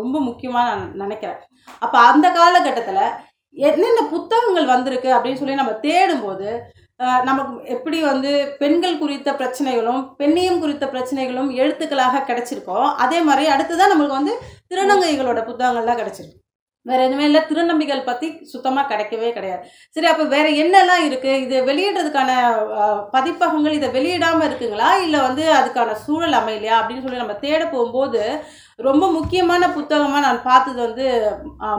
ரொம்ப முக்கியமாக நான் நினைக்கிறேன். அப்போ அந்த காலகட்டத்தில் என்னென்ன புத்தகங்கள் வந்திருக்கு அப்படின்னு சொல்லி நம்ம தேடும்போது நமக்கு எப்படி வந்து பெண்கள் குறித்த பிரச்சனைகளும் பெண்ணியம் குறித்த பிரச்சனைகளும் எழுத்துக்களாக கிடச்சிருக்கோ அதே மாதிரி அடுத்ததான் நம்மளுக்கு வந்து திருநங்கைகளோட புத்தகங்கள்லாம் கிடச்சிருக்கு. வேற எதுவுமே இல்லை. திருநம்பிகள் பற்றி சுத்தமாக கிடைக்கவே கிடையாது. சரி அப்போ வேற என்னெல்லாம் இருக்குது இது வெளியிடுறதுக்கான பதிப்பகங்கள் இதை வெளியிடாமல் இருக்குங்களா? இல்லை வந்து அதுக்கான சூழல் அமையலையா? அப்படின்னு சொல்லி நம்ம தேட போகும்போது ரொம்ப முக்கியமான புத்தகமாக நான் பார்த்தது வந்து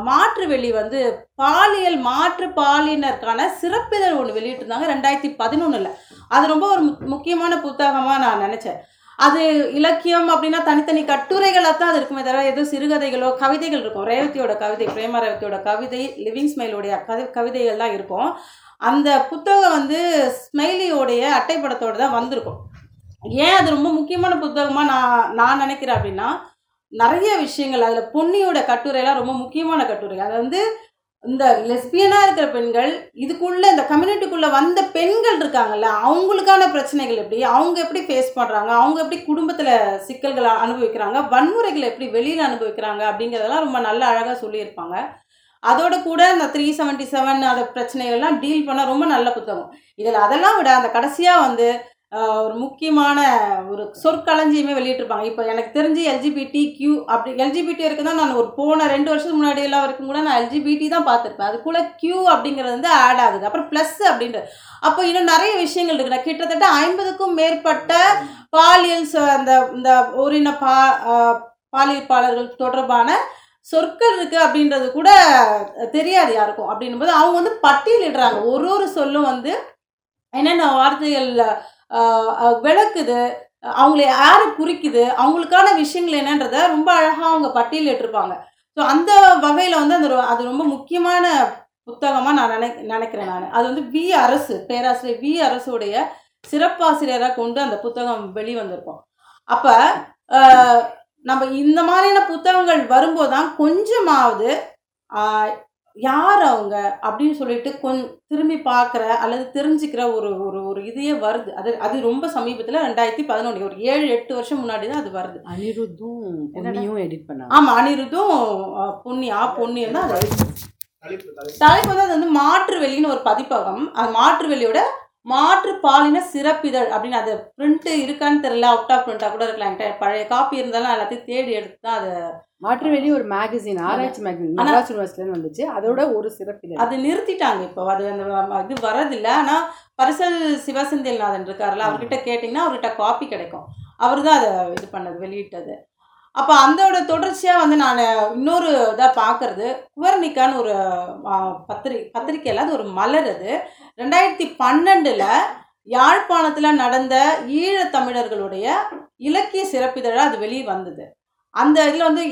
மாற்று வெளி வந்து பாலியல் மாற்று பாலினருக்கான சிறப்பிதழ் ஒன்று வெளியிட்டிருந்தாங்க ரெண்டாயிரத்தி பதினொன்றில் அது ரொம்ப ஒரு மு- முக்கியமான புத்தகமாக நான் நினச்சேன். அது இலக்கியம் அப்படின்னா தனித்தனி கட்டுரைகளாக தான் அது இருக்குமே தவிர எதுவும் சிறுகதைகளோ கவிதைகள் இருக்கும். ரேவதியோட கவிதை பிரேமா ரேவதியோட கவிதை லிவிங் ஸ்மைலோடைய கவி கவிதைகள் தான் இருக்கும். அந்த புத்தகம் வந்து ஸ்மைலியோடைய அட்டைப்படத்தோடு தான் வந்திருக்கும். ஏன் அது ரொம்ப முக்கியமான புத்தகமாக நான் நான் நினைக்கிறேன் அப்படின்னா நிறைய விஷயங்கள் அதில் பொன்னியோட கட்டுரைலாம் ரொம்ப முக்கியமான கட்டுரை. அது வந்து இந்த லெஸ்பியனாக இருக்கிற பெண்கள் இதுக்குள்ளே இந்த கம்யூனிட்டிக்குள்ளே வந்த பெண்கள் இருக்காங்கல்ல அவங்களுக்கான பிரச்சனைகள் எப்படி அவங்க எப்படி ஃபேஸ் பண்ணுறாங்க அவங்க எப்படி குடும்பத்தில் சிக்கல்களை அனுபவிக்கிறாங்க வன்முறைகளை எப்படி வெளியில் அனுபவிக்கிறாங்க அப்படிங்கிறதெல்லாம் ரொம்ப நல்ல அழகாக சொல்லியிருப்பாங்க. அதோட கூட இந்த த்ரீ செவன்ட்டி செவன் அந்த பிரச்சனைகள்லாம் டீல் பண்ண ரொம்ப நல்ல புத்தகம். இதில் அதெல்லாம் விட அந்த கடைசியாக வந்து ஒரு முக்கியமான ஒரு சொற்களஞ்சியமே வெளியிட்டிருப்பாங்க. இப்போ எனக்கு தெரிஞ்சு எல்ஜிபிடி கியூ அப்படி எல்ஜிபிடி இருக்கு தான் நான் ஒரு போன ரெண்டு வருஷத்துக்கு முன்னாடி எல்லாம் வரைக்கும் கூட நான் எல்ஜிபிடி தான் பார்த்துருப்பேன். அதுக்குள்ள கியூ அப்படிங்கிறது வந்து ஆட் ஆகுது. அப்புறம் ப்ளஸ் அப்படின்ட்டு அப்போ இன்னும் நிறைய விஷயங்கள் இருக்கு. நான் கிட்டத்தட்ட ஐம்பதுக்கும் மேற்பட்ட பாலியல் ச- அந்த இந்த ஓரின பா பாலியற்பாளர்கள் தொடர்பான சொற்கள் இருக்குது அப்படின்றது கூட தெரியாது யாருக்கும். அப்படின்னும் போது அவங்க வந்து பட்டியலிடுறாங்க. ஒரு ஒரு சொல்லும் வந்து என்னென்ன வார்த்தைகளில் விளக்குது. அவங்களை யாரை குறிக்குது? அவங்களுக்கான விஷயங்கள் என்னன்றத ரொம்ப அழகாக அவங்க பட்டியலிட்டிருப்பாங்க. ஸோ அந்த வகையில் வந்து அந்த அது ரொம்ப முக்கியமான புத்தகமாக நான் நினை நினைக்கிறேன் நான். அது வந்து வி அரசு பேராசிரியர் வி அரசுடைய சிறப்பாசிரியராக கொண்டு அந்த புத்தகம் வெளிவந்திருக்கும். அப்போ நம்ம இந்த மாதிரியான புத்தகங்கள் வரும்போது தான் கொஞ்சமாவது யார் அவங்க அப்படின்னு சொல்லிட்டு கொஞ் திரும்பி பார்க்குற அல்லது தெரிஞ்சுக்கிற ஒரு ஒரு ஒரு இதையே வருது. அது அது ரொம்ப சமீபத்தில் ரெண்டாயிரத்தி பதினொன்று ஒரு ஏழு எட்டு வருஷம் முன்னாடி தான் அது வருது. அனிருத்தும் பொன்னியும் எடிட் பண்ணாங்க. ஆமாம் அனிருத்தும் பொன்னியா பொன்னியும் தான் அது தலைப்பு தலைப்பு. தலைப்பு வந்து அது வந்து மாற்று வெளின்னு ஒரு பதிப்பகம். அது மாற்று வெளியோட மாற்று பாலின சிறப்பிதழ் அப்படின்னு அது பிரிண்ட் இருக்கான்னு தெரியல அவுட் ஆஃப் பிரிண்டா கூட இருக்கலாம். என்கிட்ட பழைய காப்பி இருந்தாலும் எல்லாத்தையும் தேடி எடுத்து தான் அதை மாற்றுவெளி ஒரு மேகசின் ஆராய்ச்சி மேகசின் மெட்ராஸ் யூனிவர்சிட்டில வந்துச்சு. அதோட ஒரு சிறப்பு அது நிறுத்திட்டாங்க இப்போ. அது அந்த இது வரதில்லை. ஆனால் பரிசல் சிவசெந்தில்நாதன் இருக்கார்ல அவர்கிட்ட கேட்டிங்கன்னா அவர்கிட்ட காப்பி கிடைக்கும். அவர் தான் அதை இது பண்ணது வெளியிட்டது. அப்போ அதோட தொடர்ச்சியாக வந்து நான் இன்னொரு இதாக பார்க்கறது. குவர்னிக்கான்னு ஒரு பத்திரி பத்திரிக்கையில் அது ஒரு மலர் அது. ரெண்டாயிரத்தி பன்னெண்டில் யாழ்ப்பாணத்தில் நடந்த ஈழத்தமிழர்களுடைய இலக்கிய சிறப்பிதழாக அது வெளியே வந்தது. அந்த இதில் வந்து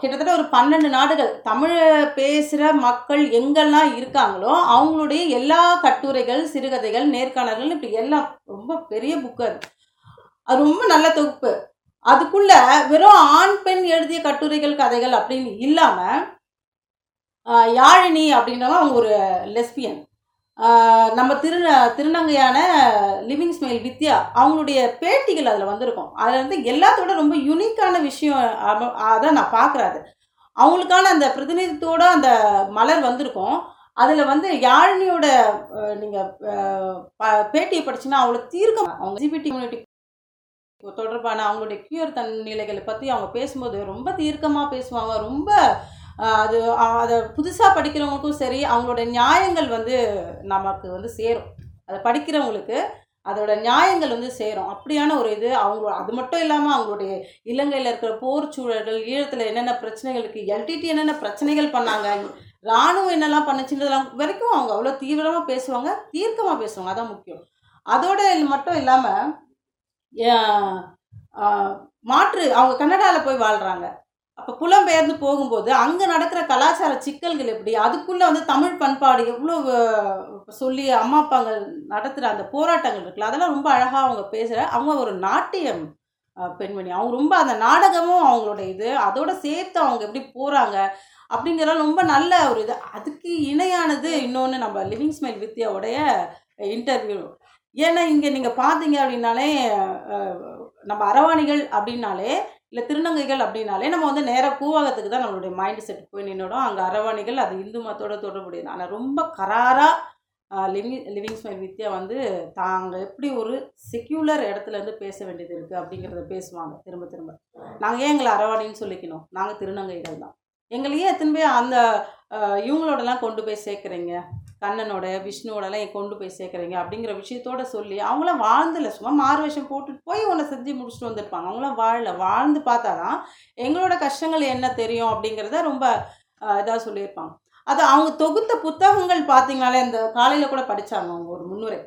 கிட்டத்தட்ட ஒரு பன்னெண்டு நாடுகள் தமிழ் பேசுகிற மக்கள் எங்கெல்லாம் இருக்காங்களோ அவங்களுடைய எல்லா கட்டுரைகள் சிறுகதைகள் நேர்காணல்கள் இப்படி எல்லாம் ரொம்ப பெரிய புக்கு அது. அது ரொம்ப நல்ல தொகுப்பு. அதுக்குள்ள வெறும் ஆண் பெண் எழுதிய கட்டுரைகள் கதைகள் அப்படின்னு இல்லாமல் யாழினி அப்படின்றவங்க அவங்க ஒரு லெஸ்பியன் நம்ம திரு திருநங்கையான லிவிங் ஸ்மைல் வித்யா அவங்களுடைய பேட்டிகள் அதில் வந்திருக்கும். அதில் வந்து எல்லாத்தோட ரொம்ப யுனிக்கான விஷயம் அதான் நான் பார்க்குறாரு அவங்களுக்கான அந்த பிரதிநிதித்தோடு அந்த மலர் வந்திருக்கும். அதில் வந்து யாழினியோட நீங்கள் பேட்டியை படிச்சுன்னா அவ்வளோ தீர்க்கம் அவங்க ஜிபிடி கம்யூனிட்டி தொடர்பான அவங்களுடைய கியூர் தன்னிலைகளை பற்றி அவங்க பேசும்போது ரொம்ப தீர்க்கமாக பேசுவாங்க. ரொம்ப அது அதை புதுசாக படிக்கிறவங்களுக்கும் சரி அவங்களோட நியாயங்கள் வந்து நமக்கு வந்து சேரும். அதை படிக்கிறவங்களுக்கு அதோட நியாயங்கள் வந்து சேரும். அப்படியான ஒரு இது அவங்க அது மட்டும் இல்லாமல் அவங்களுடைய இலங்கையில் இருக்கிற போர் சூழல்கள் ஈழத்தில் என்னென்ன பிரச்சனைகளுக்கு எல்டிடி என்னென்ன பிரச்சனைகள் பண்ணாங்க ராணுவம் என்னெல்லாம் பண்ணுச்சுன்றதெல்லாம் வரைக்கும் அவங்க அவ்வளோ தீவிரமாக பேசுவாங்க தீர்க்கமாக பேசுவாங்க. அதான் முக்கியம். அதோட மட்டும் இல்லாமல் மாற்று அவங்க கன்னடாவில் போய் வாழ்கிறாங்க அப்போ புலம்பெயர்ந்து போகும்போது அங்கே நடக்கிற கலாச்சார சிக்கல்கள் எப்படி? அதுக்குள்ளே வந்து தமிழ் பண்பாடு எவ்வளோ சொல்லி அம்மா அப்பாங்க நடத்துகிற அந்த போராட்டங்கள் இருக்குல்ல அதெல்லாம் ரொம்ப அழகாக அவங்க பேசுகிற அவங்க ஒரு நாட்டியம் பெண்மணி. அவங்க ரொம்ப அந்த நாடகமும் அவங்களோட இது. அதோட சேர்த்து அவங்க எப்படி போகிறாங்க அப்படிங்கிறலாம் ரொம்ப நல்ல ஒரு இது. அதுக்கு இணையானது இன்னொன்று நம்ம லிவிங் ஸ்மைல் வித்யாவுடைய இன்டர்வியூ ஏன்னா இங்கே நீங்கள் பார்த்தீங்க அப்படின்னாலே நம்ம அரவாணிகள் அப்படின்னாலே இல்லை திருநங்கைகள் அப்படின்னாலே நம்ம வந்து நேராக கூவாகத்துக்கு தான் நம்மளுடைய மைண்ட் செட் போய் நின்றுடும் அங்கே அரவாணிகள் அது இந்து மதத்தோட தொடர்புடையது. ஆனால் ரொம்ப கராராக லிவிங் லிவிங் ஸ்மைல் வித்யா வந்து தாங்க எப்படி ஒரு செக்யூலர் இடத்துல இருந்து பேச வேண்டியது இருக்குது அப்படிங்கிறத பேசுவாங்க. திரும்ப திரும்ப. நாங்கள் ஏன் எங்களை அரவாணின்னு சொல்லிக்கணும்? நாங்கள் திருநங்கைகள் தான். எங்களையே எத்தனை பேர் அந்த இவங்களோடலாம் கொண்டு போய் சேர்க்குறீங்க? கண்ணனோட விஷ்ணுவோடலாம் கொண்டு போய் சேர்க்குறீங்க அப்படிங்கிற விஷயத்தோட சொல்லி அவங்களாம் வாழ்ந்துல சும்மா மாறு வேஷம் போட்டுட்டு போய் உன்னை செஞ்சு முடிச்சுட்டு வந்திருப்பாங்க. அவங்களாம் வாழல. வாழ்ந்து பார்த்தா தான் எங்களோட கஷ்டங்கள் என்ன தெரியும் அப்படிங்கிறத ரொம்ப இதாக சொல்லியிருப்பாங்க. அது அவங்க தொகுத்த புத்தகங்கள் பார்த்தீங்கனாலே அந்த காலையில் கூட படித்தாங்க அவங்க ஒரு முன்னுரை.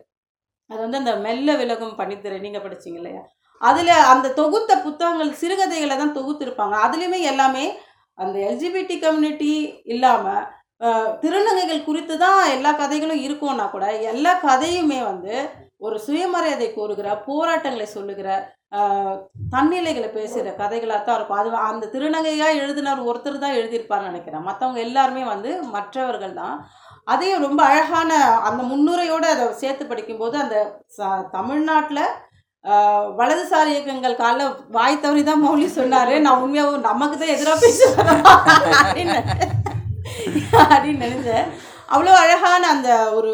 அது வந்து அந்த மெல்ல விலகும் பணித்துறை நீங்கள் படிச்சீங்க இல்லையா? அதில் அந்த தொகுத்த புத்தகங்கள் சிறுகதைகளை தான் தொகுத்திருப்பாங்க. அதுலேயுமே எல்லாமே அந்த எல்ஜிபிடி கம்யூனிட்டி இல்லாமல் திருநங்கைகள் குறித்து தான் எல்லா கதைகளும் இருக்கும்னா கூட எல்லா கதையுமே வந்து ஒரு சுயமரியாதை கூறுகிற போராட்டங்களை சொல்லுகிற தன்னிலைகளை பேசுகிற கதைகளாக தான் இருக்கும். அது அந்த திருநங்கையாக எழுதினார் ஒருத்தர் தான் எழுதியிருப்பார்னு நினைக்கிறேன். மற்றவங்க எல்லாருமே வந்து மற்றவர்கள் தான். அதையும் ரொம்ப அழகான அந்த முன்னுரையோடு அதை சேர்த்து படிக்கும்போது அந்த ச தமிழ்நாட்டில் வலதுசாரி இயக்கங்கள் காலைல வாய் தவறி தான் மௌலி சொன்னார். நான் உண்மையாகவும் நமக்கு தான் எதிராக பேசுகிறேன் அப்படின்னு நினைச்சேன். அவ்வளோ அழகான அந்த ஒரு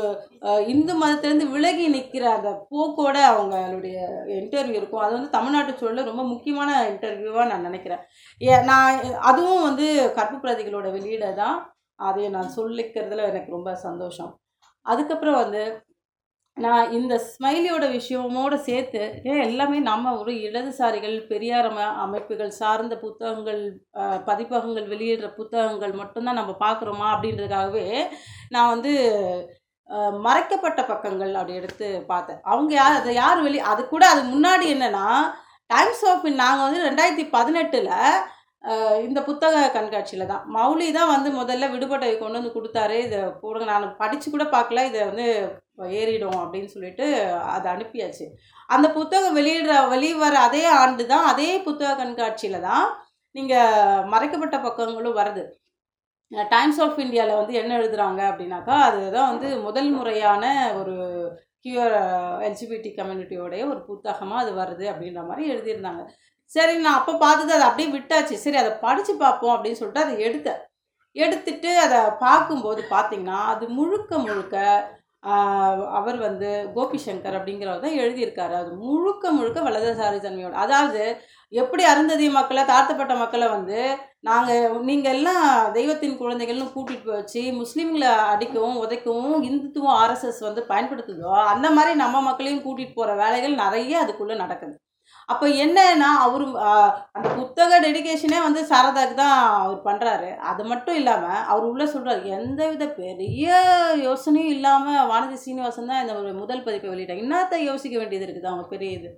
இந்து மதத்திலேருந்து விலகி நிற்கிற அந்த போக்கோட அவங்களுடைய இன்டர்வியூ இருக்கும். அது வந்து தமிழ்நாட்டு சூழலில் ரொம்ப முக்கியமான இன்டர்வியூவாக நான் நினைக்கிறேன். ஏ நான் அதுவும் வந்து கற்பு பிரதிகளோட வெளியீடை தான். அதை நான் சொல்லிக்கிறதுல எனக்கு ரொம்ப சந்தோஷம். அதுக்கப்புறம் வந்து நான் இந்த ஸ்மைலியோட விஷயமோடு சேர்த்து ஏன் எல்லாமே நம்ம ஒரு இடதுசாரிகள் பெரியார் அமைப்புகள் சார்ந்த புத்தகங்கள் பதிப்பகங்கள் வெளியிடுற புத்தகங்கள் மட்டும்தான் நம்ம பார்க்குறோமா அப்படின்றதுக்காகவே நான் வந்து மறைக்கப்பட்ட பக்கங்கள் அப்படி எடுத்து பார்த்தேன். அவங்க யார் அதை யார் வெளி அது கூட அது முன்னாடி என்னன்னா டைம்ஸ் ஆஃப் நாங்கள் வந்து ரெண்டாயிரத்தி பதினெட்டில் இந்த புத்தக கண்காட்சியில் தான். மௌலி தான் வந்து முதல்ல விடுபட்டை கொண்டு வந்து கொடுத்தாரு. இதை போடுங்க நான் படித்து கூட பார்க்கல. இதை வந்து ஏறிடும் அப்படின்னு சொல்லிட்டு அதை அனுப்பியாச்சு. அந்த புத்தகம் வெளியிடுற வெளிவர அதே ஆண்டு தான் அதே புத்தக கண்காட்சியில் தான் நீங்கள் மறைக்கப்பட்ட பக்கங்களும் வருது. டைம்ஸ் ஆஃப் இந்தியாவில் வந்து என்ன எழுதுகிறாங்க அப்படின்னாக்கா அதுதான் வந்து முதல் முறையான ஒரு கியூஆர் எல்ஜிபிடி கம்யூனிட்டியோடைய ஒரு புத்தகமாக அது வருது அப்படின்ற மாதிரி எழுதியிருந்தாங்க. சரி நான் அப்போ பார்த்தது அதை அப்படியே விட்டாச்சு. சரி அதை படித்து பார்ப்போம் அப்படின்னு சொல்லிட்டு அதை எடுத்தேன். எடுத்துட்டு அதை பார்க்கும்போது பார்த்தீங்கன்னா அது முழுக்க முழுக்க அவர் வந்து கோபி சங்கர் அப்படிங்கிறவர் தான் எழுதியிருக்காரு. அது முழுக்க முழுக்க வலதுசாரி தன்மையோட. அதாவது எப்படி அருந்ததி மக்களை தாழ்த்தப்பட்ட மக்களை வந்து நாங்கள் நீங்கள் எல்லாம் தெய்வத்தின் குழந்தைகள்னு கூட்டிகிட்டு போய் வச்சு முஸ்லீம்களை அடிக்கவும் உதைக்கவும் இந்துத்துவம் ஆர்எஸ்எஸ் வந்து பயன்படுத்துதோ அந்த மாதிரி நம்ம மக்களையும் கூட்டிகிட்டு போகிற வேலைகள் நிறைய அதுக்குள்ளே நடக்குது. அப்போ என்னன்னா அவர் அந்த புத்தக டெடிகேஷனே வந்து சாரதாக்கு தான் அவர் பண்ணுறாரு அது மட்டும் இல்லாமல் அவர் உள்ளே சொல்கிறார் எந்தவித பெரிய யோசனையும் இல்லாமல் வானதி சீனிவாசன் தான் இந்த ஒரு முதல் பதிப்பை வெளியிட்டாங்க. என்னத்த யோசிக்க வேண்டியது இருக்குது? அவங்க பெரிய இது.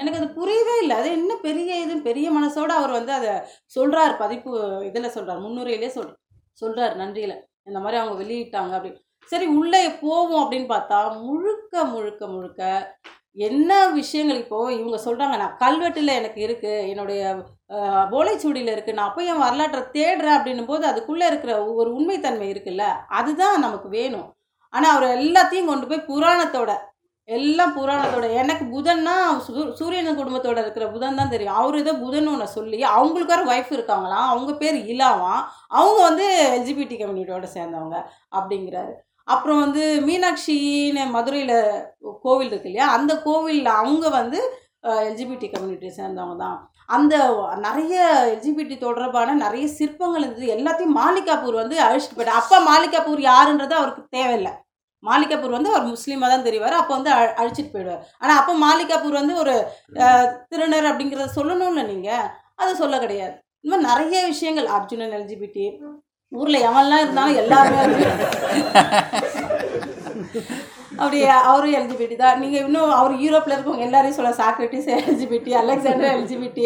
எனக்கு அது புரியவே இல்லை. அது என்ன பெரிய இது பெரிய மனசோடு அவர் வந்து அதை சொல்கிறார் பதிப்பு இதில் சொல்கிறார் முன்னுரையிலே சொல் சொல்கிறார் நன்றியில். இந்த மாதிரி அவங்க வெளியிட்டாங்க அப்படின்னு. சரி உள்ளே போவோம் அப்படின்னு பார்த்தா முழுக்க முழுக்க முழுக்க என்ன விஷயங்கள் இப்போது இவங்க சொல்கிறாங்க நான் கல்வெட்டில் எனக்கு இருக்குது என்னுடைய ஓலைச்சுவடியில் இருக்குது நான் போய் என் வரலாற்றை தேடுறேன் அப்படின்னும் போது அதுக்குள்ளே இருக்கிற ஒரு உண்மைத்தன்மை இருக்குல்ல அதுதான் நமக்கு வேணும். ஆனால் அவர் எல்லாத்தையும் கொண்டு போய் புராணத்தோட எல்லாம் புராணத்தோட எனக்கு புதன்னா சூ- சூரியன் குடும்பத்தோட இருக்கிற புதன் தான் தெரியும். அவர் ஏதோ புதன் ஒன்று சொல்லி அவங்களுக்கு வேறு ஒய்ஃப் இருக்காங்களாம் அவங்க பேர் இலாவாம் அவங்க வந்து எல்ஜிபிடி கம்யூனிட்டியோட சேர்ந்தவங்க அப்படிங்கிறாரு. அப்புறம் வந்து மீனாட்சின்னு மதுரையில் கோவில் இருக்கு இல்லையா? அந்த கோவிலில் அவங்க வந்து எல்ஜிபிடி கம்யூனிட்டியை சேர்ந்தவங்க தான். அந்த நிறைய எல்ஜிபிடி தொடர்பான நிறைய சிற்பங்கள் இருந்தது. எல்லாத்தையும் மாலிகாபூர் வந்து அழிச்சிட்டு போயிட்டார். அப்போ மாலிகாபூர் யாருன்றது அவருக்கு தேவையில்லை. மாலிகாபூர் வந்து அவர் முஸ்லீமாக தான் தெரிவார். அப்போ வந்து அழ- அழிச்சிட்டு போயிடுவார். ஆனால் அப்போ மாலிகாபூர் வந்து ஒரு திருநர் அப்படிங்கிறத சொல்லணும்ல நீங்கள் அதை சொல்ல கிடையாது. இந்த மாதிரி நிறைய விஷயங்கள். அர்ஜுனன் எல்ஜிபிடி ஊரில் எவன்லாம் இருந்தாலும் எல்லாருமே அப்படி அவரும் எல்ஜிபிடி தான். நீங்கள் இன்னும் அவர் யூரோப்பில் இருக்கவங்க எல்லாரையும் சொல்ல சாக்ரட்டிஸ் எல்ஜிபிடி அலெக்சாண்டர் எல்ஜிபிடி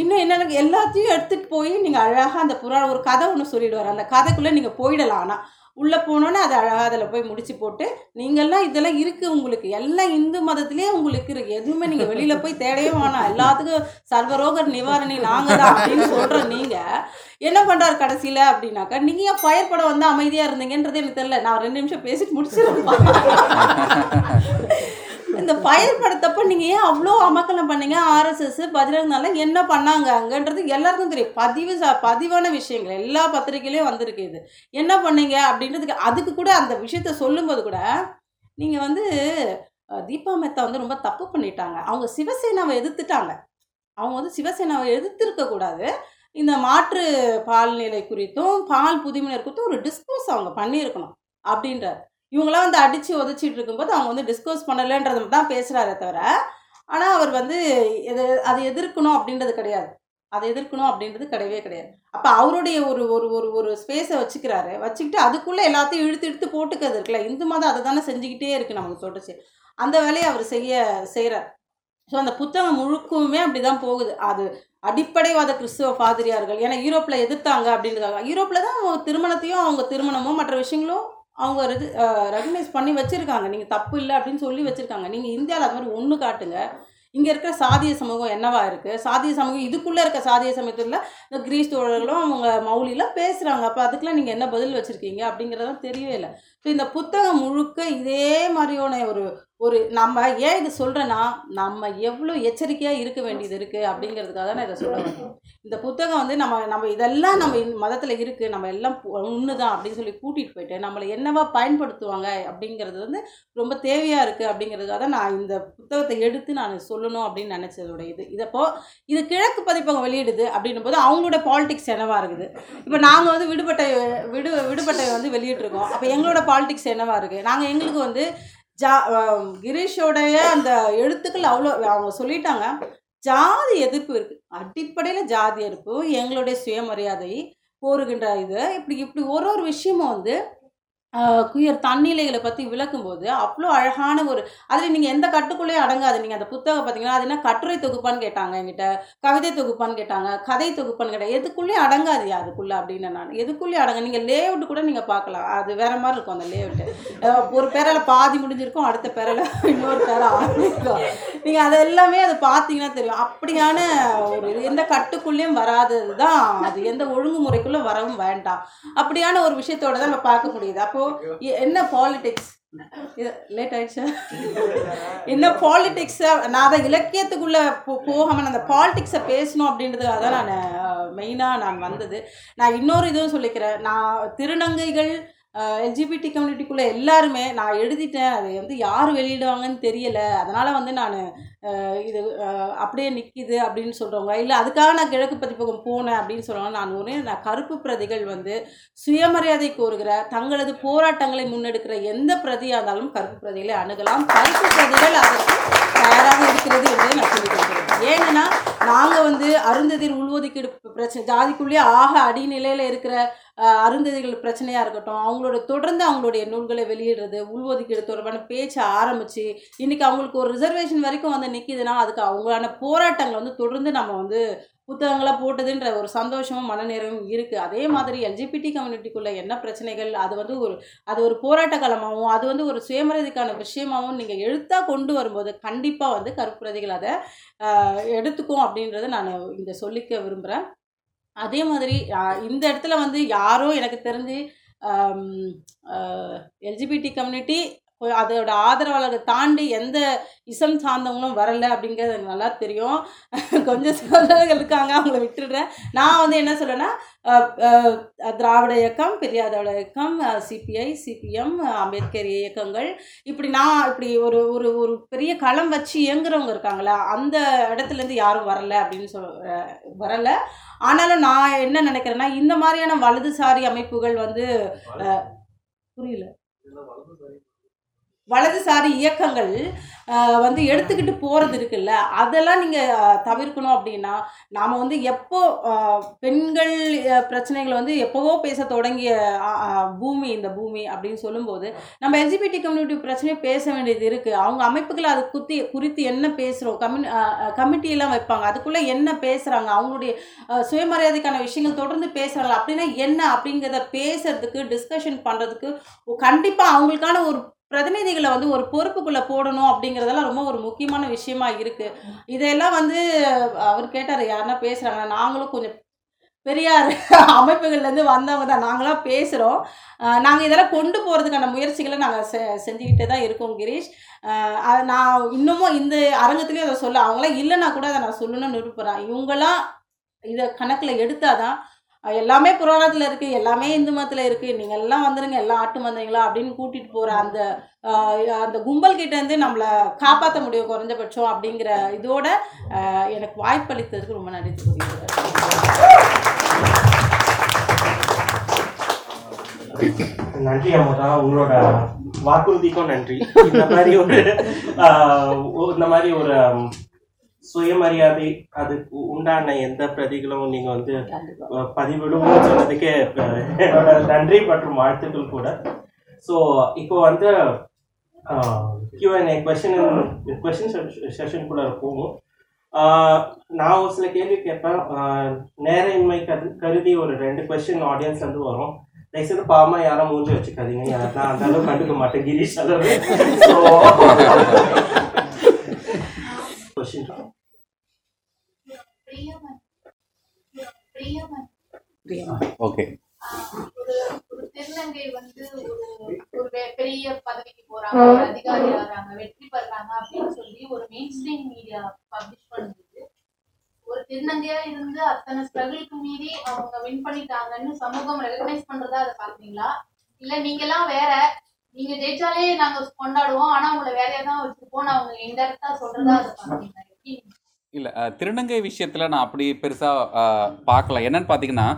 இன்னும் என்னென்ன எல்லாத்தையும் எடுத்துகிட்டு போய் நீங்கள் அழகாக அந்த புராணம் ஒரு கதை ஒன்று சொல்லிடுவார். அந்த கதைக்குள்ளே நீங்கள் போயிடலாம். ஆனால் உள்ளே போனோன்னே அதை அழகாக அதில் போய் முடிச்சு போட்டு நீங்கள்லாம் இதெல்லாம் இருக்குது உங்களுக்கு. எல்லாம் இந்து மதத்திலே உங்களுக்கு இருக்கு. எதுவுமே நீங்கள் வெளியில் போய் தேடவே வேணாம். எல்லாத்துக்கும் சர்வரோக நிவாரணி நாங்கள் தான் அப்படின்னு சொல்கிற நீங்கள் என்ன பண்ணுறாரு கடைசியில் அப்படின்னாக்கா நீங்கள் ஏன் ஃபயர் படம் வந்து அமைதியாக இருந்தீங்கன்றது எனக்கு தெரியல. நான் ரெண்டு நிமிஷம் பேசிட்டு முடிச்சிருப்பேன் இந்த ஃபயர் படத்தப்ப நீங்கள் ஏன் அவ்வளோ அமக்கலம் பண்ணீங்க? ஆர்எஸ்எஸ் பஜ்ரங்னால என்ன பண்ணாங்க அங்கன்றது எல்லாருக்கும் தெரியும். பதிவு ச பதிவான விஷயங்கள் எல்லா பத்திரிகையிலையும் வந்திருக்கு இது. என்ன பண்ணீங்க அப்படின்றதுக்கு அதுக்கு கூட அந்த விஷயத்த சொல்லும்போது கூட நீங்கள் வந்து தீபா மெத்தா வந்து ரொம்ப தப்பு பண்ணிட்டாங்க. அவங்க சிவசேனாவை எதிர்த்துட்டாங்க. அவங்க வந்து சிவசேனாவை எதிர்த்திருக்கக்கூடாது இந்த மாற்று பால்நிலை குறித்தும் பால் புதுமையினர் குறித்தும் ஒரு டிஸ்கோஸ் அவங்க பண்ணியிருக்கணும் அப்படின்றார். இவங்களாம் வந்து அடித்து உதச்சிட்டு இருக்கும்போது அவங்க வந்து டிஸ்கஸ் பண்ணலைன்றது தான் பேசுகிறாரே தவிர ஆனால் அவர் வந்து எது அதை எதிர்க்கணும் அப்படின்றது கிடையாது. அதை எதிர்க்கணும் அப்படின்றது கிடையவே கிடையாது. அப்போ அவருடைய ஒரு ஒரு ஒரு ஒரு ஸ்பேஸை வச்சுக்கிறாரு. வச்சுக்கிட்டு அதுக்குள்ளே எல்லாத்தையும் இழுத்து இழுத்து போட்டுக்கிறது இருக்குல்ல. இந்து மதம் அதை தானே செஞ்சுக்கிட்டே இருக்குது நமக்கு தொடர்ச்சி அந்த வேலையை அவர் செய்ய செய்கிறார் ஸோ அந்த புத்தகம் முழுக்குமே அப்படி தான் போகுது. அது அடிப்படைவாத கிறிஸ்துவ பாதிரியார்கள். ஏன்னா யூரோப்பில் எதிர்த்தாங்க அப்படின்றதுக்காக. யூரோப்பில் தான் அவங்க திருமணத்தையும் அவங்க திருமணமும் மற்ற விஷயங்களும் அவங்க ரெஜி ரெகனைஸ் பண்ணி வச்சுருக்காங்க. நீங்கள் தப்பு இல்லை அப்படின்னு சொல்லி வச்சுருக்காங்க. நீங்கள் இந்தியாவில் அது மாதிரி ஒன்று காட்டுங்க. இங்கே இருக்கிற சாதிய சமூகம் என்னவா இருக்குது சாதிய சமூகம் இதுக்குள்ளே இருக்க சாதிய சமயத்தில் இந்த கிரீஸ் தோழர்களும் அவங்க மௌலிலாம் பேசுகிறாங்க அப்போ அதுக்கெலாம் நீங்கள் என்ன பதில் வச்சுருக்கீங்க அப்படிங்கிறதெல்லாம் தெரியவே இல்லை. ஸோ இந்த புத்தகம் முழுக்க இதே மாதிரியான ஒரு ஒரு நம்ம ஏன் இது சொல்கிறேன்னா நம்ம எவ்வளோ எச்சரிக்கையாக இருக்க வேண்டியது இருக்குது அப்படிங்கிறதுக்காக தான் நான் இதை சொல்ல வரேன் இந்த புத்தகம் வந்து நம்ம நம்ம இதெல்லாம் நம்ம மதத்தில் இருக்குது நம்ம எல்லாம் ஒன்று தான் அப்படின்னு சொல்லி கூட்டிகிட்டு போயிட்டு நம்மளை என்னவா பயன்படுத்துவாங்க அப்படிங்கிறது வந்து ரொம்ப தேவையாக இருக்குது அப்படிங்கிறதுக்காக தான் நான் இந்த புத்தகத்தை எடுத்து நான் சொல்லணும் அப்படின்னு நினச்சதோட இது. இதப்போ இது கிழக்கு பதிப்பகம் வெளியிடுது அப்படின்னும் போது அவங்களோட பாலிடிக்ஸ் என்னவாக இருக்குது? இப்போ நாங்கள் வந்து விடுபட்டை விடு விடுபட்டை வந்து வெளியிட்டிருக்கோம். அப்போ எங்களோட பாலிடிக்ஸ் என்னவாக இருக்குது நாங்கள் எங்களுக்கு வந்து ஜா கிரீஷோடைய அந்த எழுத்துக்கள் அவ்வளோ அவங்க சொல்லிட்டாங்க. ஜாதி எதிர்ப்பு இருக்குது அடிப்படையில் ஜாதி எதிர்ப்பு எங்களுடைய சுயமரியாதை கோருகின்ற இது. இப்படி இப்படி ஒரு ஒரு விஷயமும் வந்து குயர் தன்னிலைகளை பற்றி விளக்கும்போது அவ்வளோ அழகான ஒரு அதில் நீங்கள் எந்த கட்டுக்குள்ளேயும் அடங்காது. நீங்கள் அந்த புத்தகம் பார்த்தீங்கன்னா அது என்ன கட்டுரை தொகுப்பான்னு கேட்டாங்க என்கிட்ட கவிதை தொகுப்பான்னு கேட்டாங்க கதை தொகுப்பான்னு கேட்டாங்க. எதுக்குள்ளேயும் அடங்காது அதுக்குள்ளே அப்படின்னு நான் எதுக்குள்ளேயும் அடங்க நீங்கள் லேஅவுட் கூட நீங்கள் பார்க்கலாம் அது வேற மாதிரி இருக்கும் அந்த லேஅவுட்டு ஒரு பேரால் பாதி முடிஞ்சிருக்கும் அடுத்த பேரால் இன்னொரு பேரை ஆரம்பிக்கும். நீங்கள் அது எல்லாமே அது பார்த்தீங்கன்னா தெரியும். அப்படியான ஒரு எந்த கட்டுக்குள்ளேயும் வராதது தான் அது எந்த ஒழுங்குமுறைக்குள்ளே வரவும் வேண்டாம். அப்படியான ஒரு விஷயத்தோட தான் நம்ம பார்க்க முடியுது. அப்போது என்ன பாலிடிக்ஸ் லேட் ஆயிடுச்சா? என்ன பாலிடிக்ஸை நான் அதை இலக்கியத்துக்குள்ளே போ போகாமல் அந்த பாலிடிக்ஸை பேசணும் அப்படின்றதுக்காக தான் நான் மெயினாக நான் வந்தது. நான் இன்னொரு இதுவும் சொல்லிக்கிறேன். நான் திருநங்கைகள் எல்ஜிபிடி கம்யூனிட்டிக்குள்ளே எல்லாருமே நான் எழுதிட்டேன் அது வந்து யார் வெளியிடுவாங்கன்னு தெரியலை. அதனால் வந்து நான் இது அப்படியே நிற்கிது அப்படின்னு சொல்கிறவங்க இல்லை அதுக்காக நான் கிழக்கு பதிப்பகம் போனேன் அப்படின்னு சொல்கிறவங்க நான் ஒன்று நான் கருப்பு பிரதிகள் வந்து சுயமரியாதை கோருகிற தங்களது போராட்டங்களை முன்னெடுக்கிற எந்த பிரதியாக இருந்தாலும் கருப்பு பிரதிகளை அணுகலாம். கருப்பு பிரதிகள் அதற்கு தயாராக இருக்கிறது என்று நான் சொல்லிக் ஏன்னா நாங்கள் வந்து அருந்ததிர் உள்ஒதுக்கீடு பிரச்சனை ஜாதிக்குள்ளேயே ஆக அடிநிலையில் இருக்கிற அருந்ததிகள் பிரச்சனையாக இருக்கட்டும் அவங்களோட தொடர்ந்து அவங்களுடைய நூல்களை வெளியிடுறது உள்ஒதுக்கீடு தொடர்பான பேச்சை ஆரம்பித்து இன்றைக்கி அவங்களுக்கு ஒரு ரிசர்வேஷன் வரைக்கும் வந்து நிற்கிதுன்னா அதுக்கு அவங்களான போராட்டங்களை வந்து தொடர்ந்து நம்ம வந்து புத்தகங்களாக போட்டதுன்ற ஒரு சந்தோஷமும் மனநிறைவும் இருக்குது அதே மாதிரி எல்ஜிபிடி கம்யூனிட்டிக்குள்ளே என்ன பிரச்சனைகள்? அது வந்து ஒரு அது ஒரு போராட்ட காலமாகவும் அது வந்து ஒரு சுயமரியாதைக்கான விஷயமாகவும் நீங்கள் எழுத்தாக கொண்டு வரும்போது கண்டிப்பாக வந்து கருப்புரதிகள் அதை எடுத்துக்கும் அப்படின்றத நான் இங்கே சொல்லிக்க விரும்புகிறேன் அதே மாதிரி இந்த இடத்துல வந்து யாரோ எனக்கு தெரிஞ்சு எல்ஜிபிடி கம்யூனிட்டி அதோட ஆதரவாளர்கள் தாண்டி எந்த இசம் சார்ந்தவங்களும் வரல அப்படிங்கிறது எனக்கு நல்லா தெரியும். கொஞ்சம் சகோதரர்கள் இருக்காங்க அவங்கள விட்டுடுறேன். நான் வந்து என்ன சொல்கிறேன்னா திராவிட இயக்கம் பெரியாதோட இயக்கம் சிபிஐ சிபிஎம் அம்பேத்கர் இயக்கங்கள். இப்படி நான் இப்படி ஒரு ஒரு ஒரு பெரிய களம் வச்சு இயங்குறவங்க இருக்காங்களா அந்த இடத்துலேருந்து யாரும் வரல அப்படின்னு சொல் வரலை. ஆனாலும் நான் என்ன நினைக்கிறேன்னா இந்த மாதிரியான வலதுசாரி அமைப்புகள் வந்து புரியல. வலதுசாரி இயக்கங்கள் வந்து எடுத்துக்கிட்டு போகிறது இருக்குல்ல அதெல்லாம் நீங்கள் தவிர்க்கணும் அப்படின்னா நாம் வந்து எப்போ பெண்கள் பிரச்சனைகளை வந்து எப்போவோ பேச தொடங்கிய பூமி இந்த பூமி அப்படின்னு சொல்லும்போது நம்ம எல்ஜிபிடி கம்யூனிட்டி பிரச்சனையை பேச வேண்டியது இருக்குது அவங்க அமைப்புகளை அது குத்தி குறித்து என்ன பேசுகிறோம் கம்யூனி கமிட்டியெல்லாம் வைப்பாங்க. அதுக்குள்ளே என்ன பேசுகிறாங்க அவங்களுடைய சுயமரியாதைக்கான விஷயங்கள் தொடர்ந்து பேசுகிறாங்க அப்படின்னா என்ன? அப்படிங்கிறத பேசுறதுக்கு டிஸ்கஷன் பண்ணுறதுக்கு கண்டிப்பாக அவங்களுக்கான ஒரு பிரதிநிதிகளை வந்து ஒரு பொறுப்புக்குள்ளே போடணும் அப்படிங்கிறதெல்லாம் ரொம்ப ஒரு முக்கியமான விஷயமா இருக்குது இதையெல்லாம் வந்து அவர் கேட்டார் யாருன்னா பேசுகிறாங்க நாங்களும் கொஞ்சம் பெரியார் அமைப்புகள்லேருந்து வந்தவங்க தான். நாங்களாம் பேசுகிறோம் நாங்கள் இதெல்லாம் கொண்டு போகிறதுக்கான முயற்சிகளை நாங்கள் செ செஞ்சுக்கிட்டே தான் இருக்கோம் கிரீஷ். அது நான் இன்னமும் இந்த அரங்கத்துலேயும் அதை சொல்ல அவங்களாம் இல்லைன்னா கூட அதை நான் சொல்லணும்னு விரும்புகிறேன் இவங்களாம் இதை கணக்கில் எடுத்தாதான் தான் எல்லாமே புராணத்தில் இருக்குது எல்லாமே இந்து மதத்தில் இருக்குது நீங்கள் எல்லாம் வந்துருங்க எல்லாம் ஆட்டு வந்தீங்களா அப்படின்னு கூட்டிகிட்டு போகிற அந்த அந்த கும்பல் கிட்டேருந்து நம்மளை காப்பாற்ற முடியும் குறைஞ்சபட்சம் அப்படிங்கிற இதோட எனக்கு எனக்கு வாய்ப்பளித்ததுக்கு ரொம்ப நன்றி தெரிவிக்கிறேன் நன்றி அமுதா உங்களோட வாக்குறுதிக்கும் நன்றி. இந்த மாதிரி ஒரு இந்த மாதிரி ஒரு சுயமரியாதை அதுக்கு உண்டான எந்த பிரதிகளும் நீங்க வந்து அஹ், பதிவிடுவோம் சொன்னதுக்கு நன்றி மற்றும் வாழ்த்துக்கள் கூட. ஸோ இப்போ வந்து கியூஎன்ஏ கொஷின் கொஷின் செஷனுக்குள்ள போகும். ஆஹ், நான் ஒரு சில கேள்வி கேட்பேன். நேரமின்மை கரு கருதி ஒரு ரெண்டு கொஸ்டின் ஆடியன்ஸ் வந்து வரும். தயவுசெய்து பாவமா யாரும் மூஞ்சி வச்சுக்காதீங்க. யாருன்னா அந்த அளவு கண்டுக்க மாட்டேன் கிரீஷ் அளவு. Question okay. ஒரு ஒரு தெரு திருநங்கை வந்து ஒரு ஒரு பெ- பெரிய பதவிக்கு போறாங்க அதிகாரி ஆறாங்க வெற்றி பெறாங்க அப்படின்னு சொல்லி ஒரு மெயின் ஸ்ட்ரீம் மீடியா பப்ளிஷ் பண்ணுது ஒரு திருநங்கையா இருந்து அத்தனை ஸ்ட்ரகிளுக்கு மீறி அவங்க வின் பண்ணிட்டாங்கன்னு சமூகம் ரெகக்னைஸ் பண்றதா அதை பாக்குறீங்களா இல்ல நீங்க எல்லாம் வேற நீங்க ஜெயிச்சாலே நாங்க கொண்டாடுவோம் ஆனா உங்களை வேலையா தான் வச்சிருப்போம் அவங்க இன்டெரக்டா சொல்றதா அதை பாக்குறீங்களா எப்படி? இல்லை திருநங்கை விஷயத்தில் நான் அப்படி பெருசாக பார்க்கல. என்னன்னு பார்த்தீங்கன்னா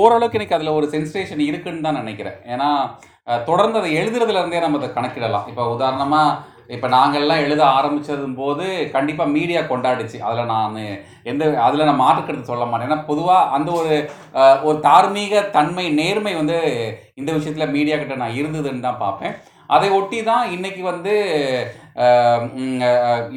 ஓரளவுக்கு எனக்கு அதில் ஒரு சென்சேஷன் இருக்குன்னு தான் நினைக்கிறேன். ஏன்னா தொடர்ந்து அதை எழுதுறதுல இருந்தே நம்ம அதை கணக்கிடலாம். இப்போ உதாரணமாக இப்போ நாங்கள்லாம் எழுத ஆரம்பிச்சதும் போது கண்டிப்பாக மீடியா கொண்டாடிச்சு. அதில் நான் எந்த அதில் நான் மாற்றுக்கிறது சொல்ல மாட்டேன். ஏன்னா பொதுவாக அந்த ஒரு ஒரு தார்மீக தன்மை நேர்மை வந்து இந்த விஷயத்தில் மீடியா கிட்ட நான் இருந்ததுன்னு தான் பார்ப்பேன். அதை ஒட்டி தான் இன்றைக்கி வந்து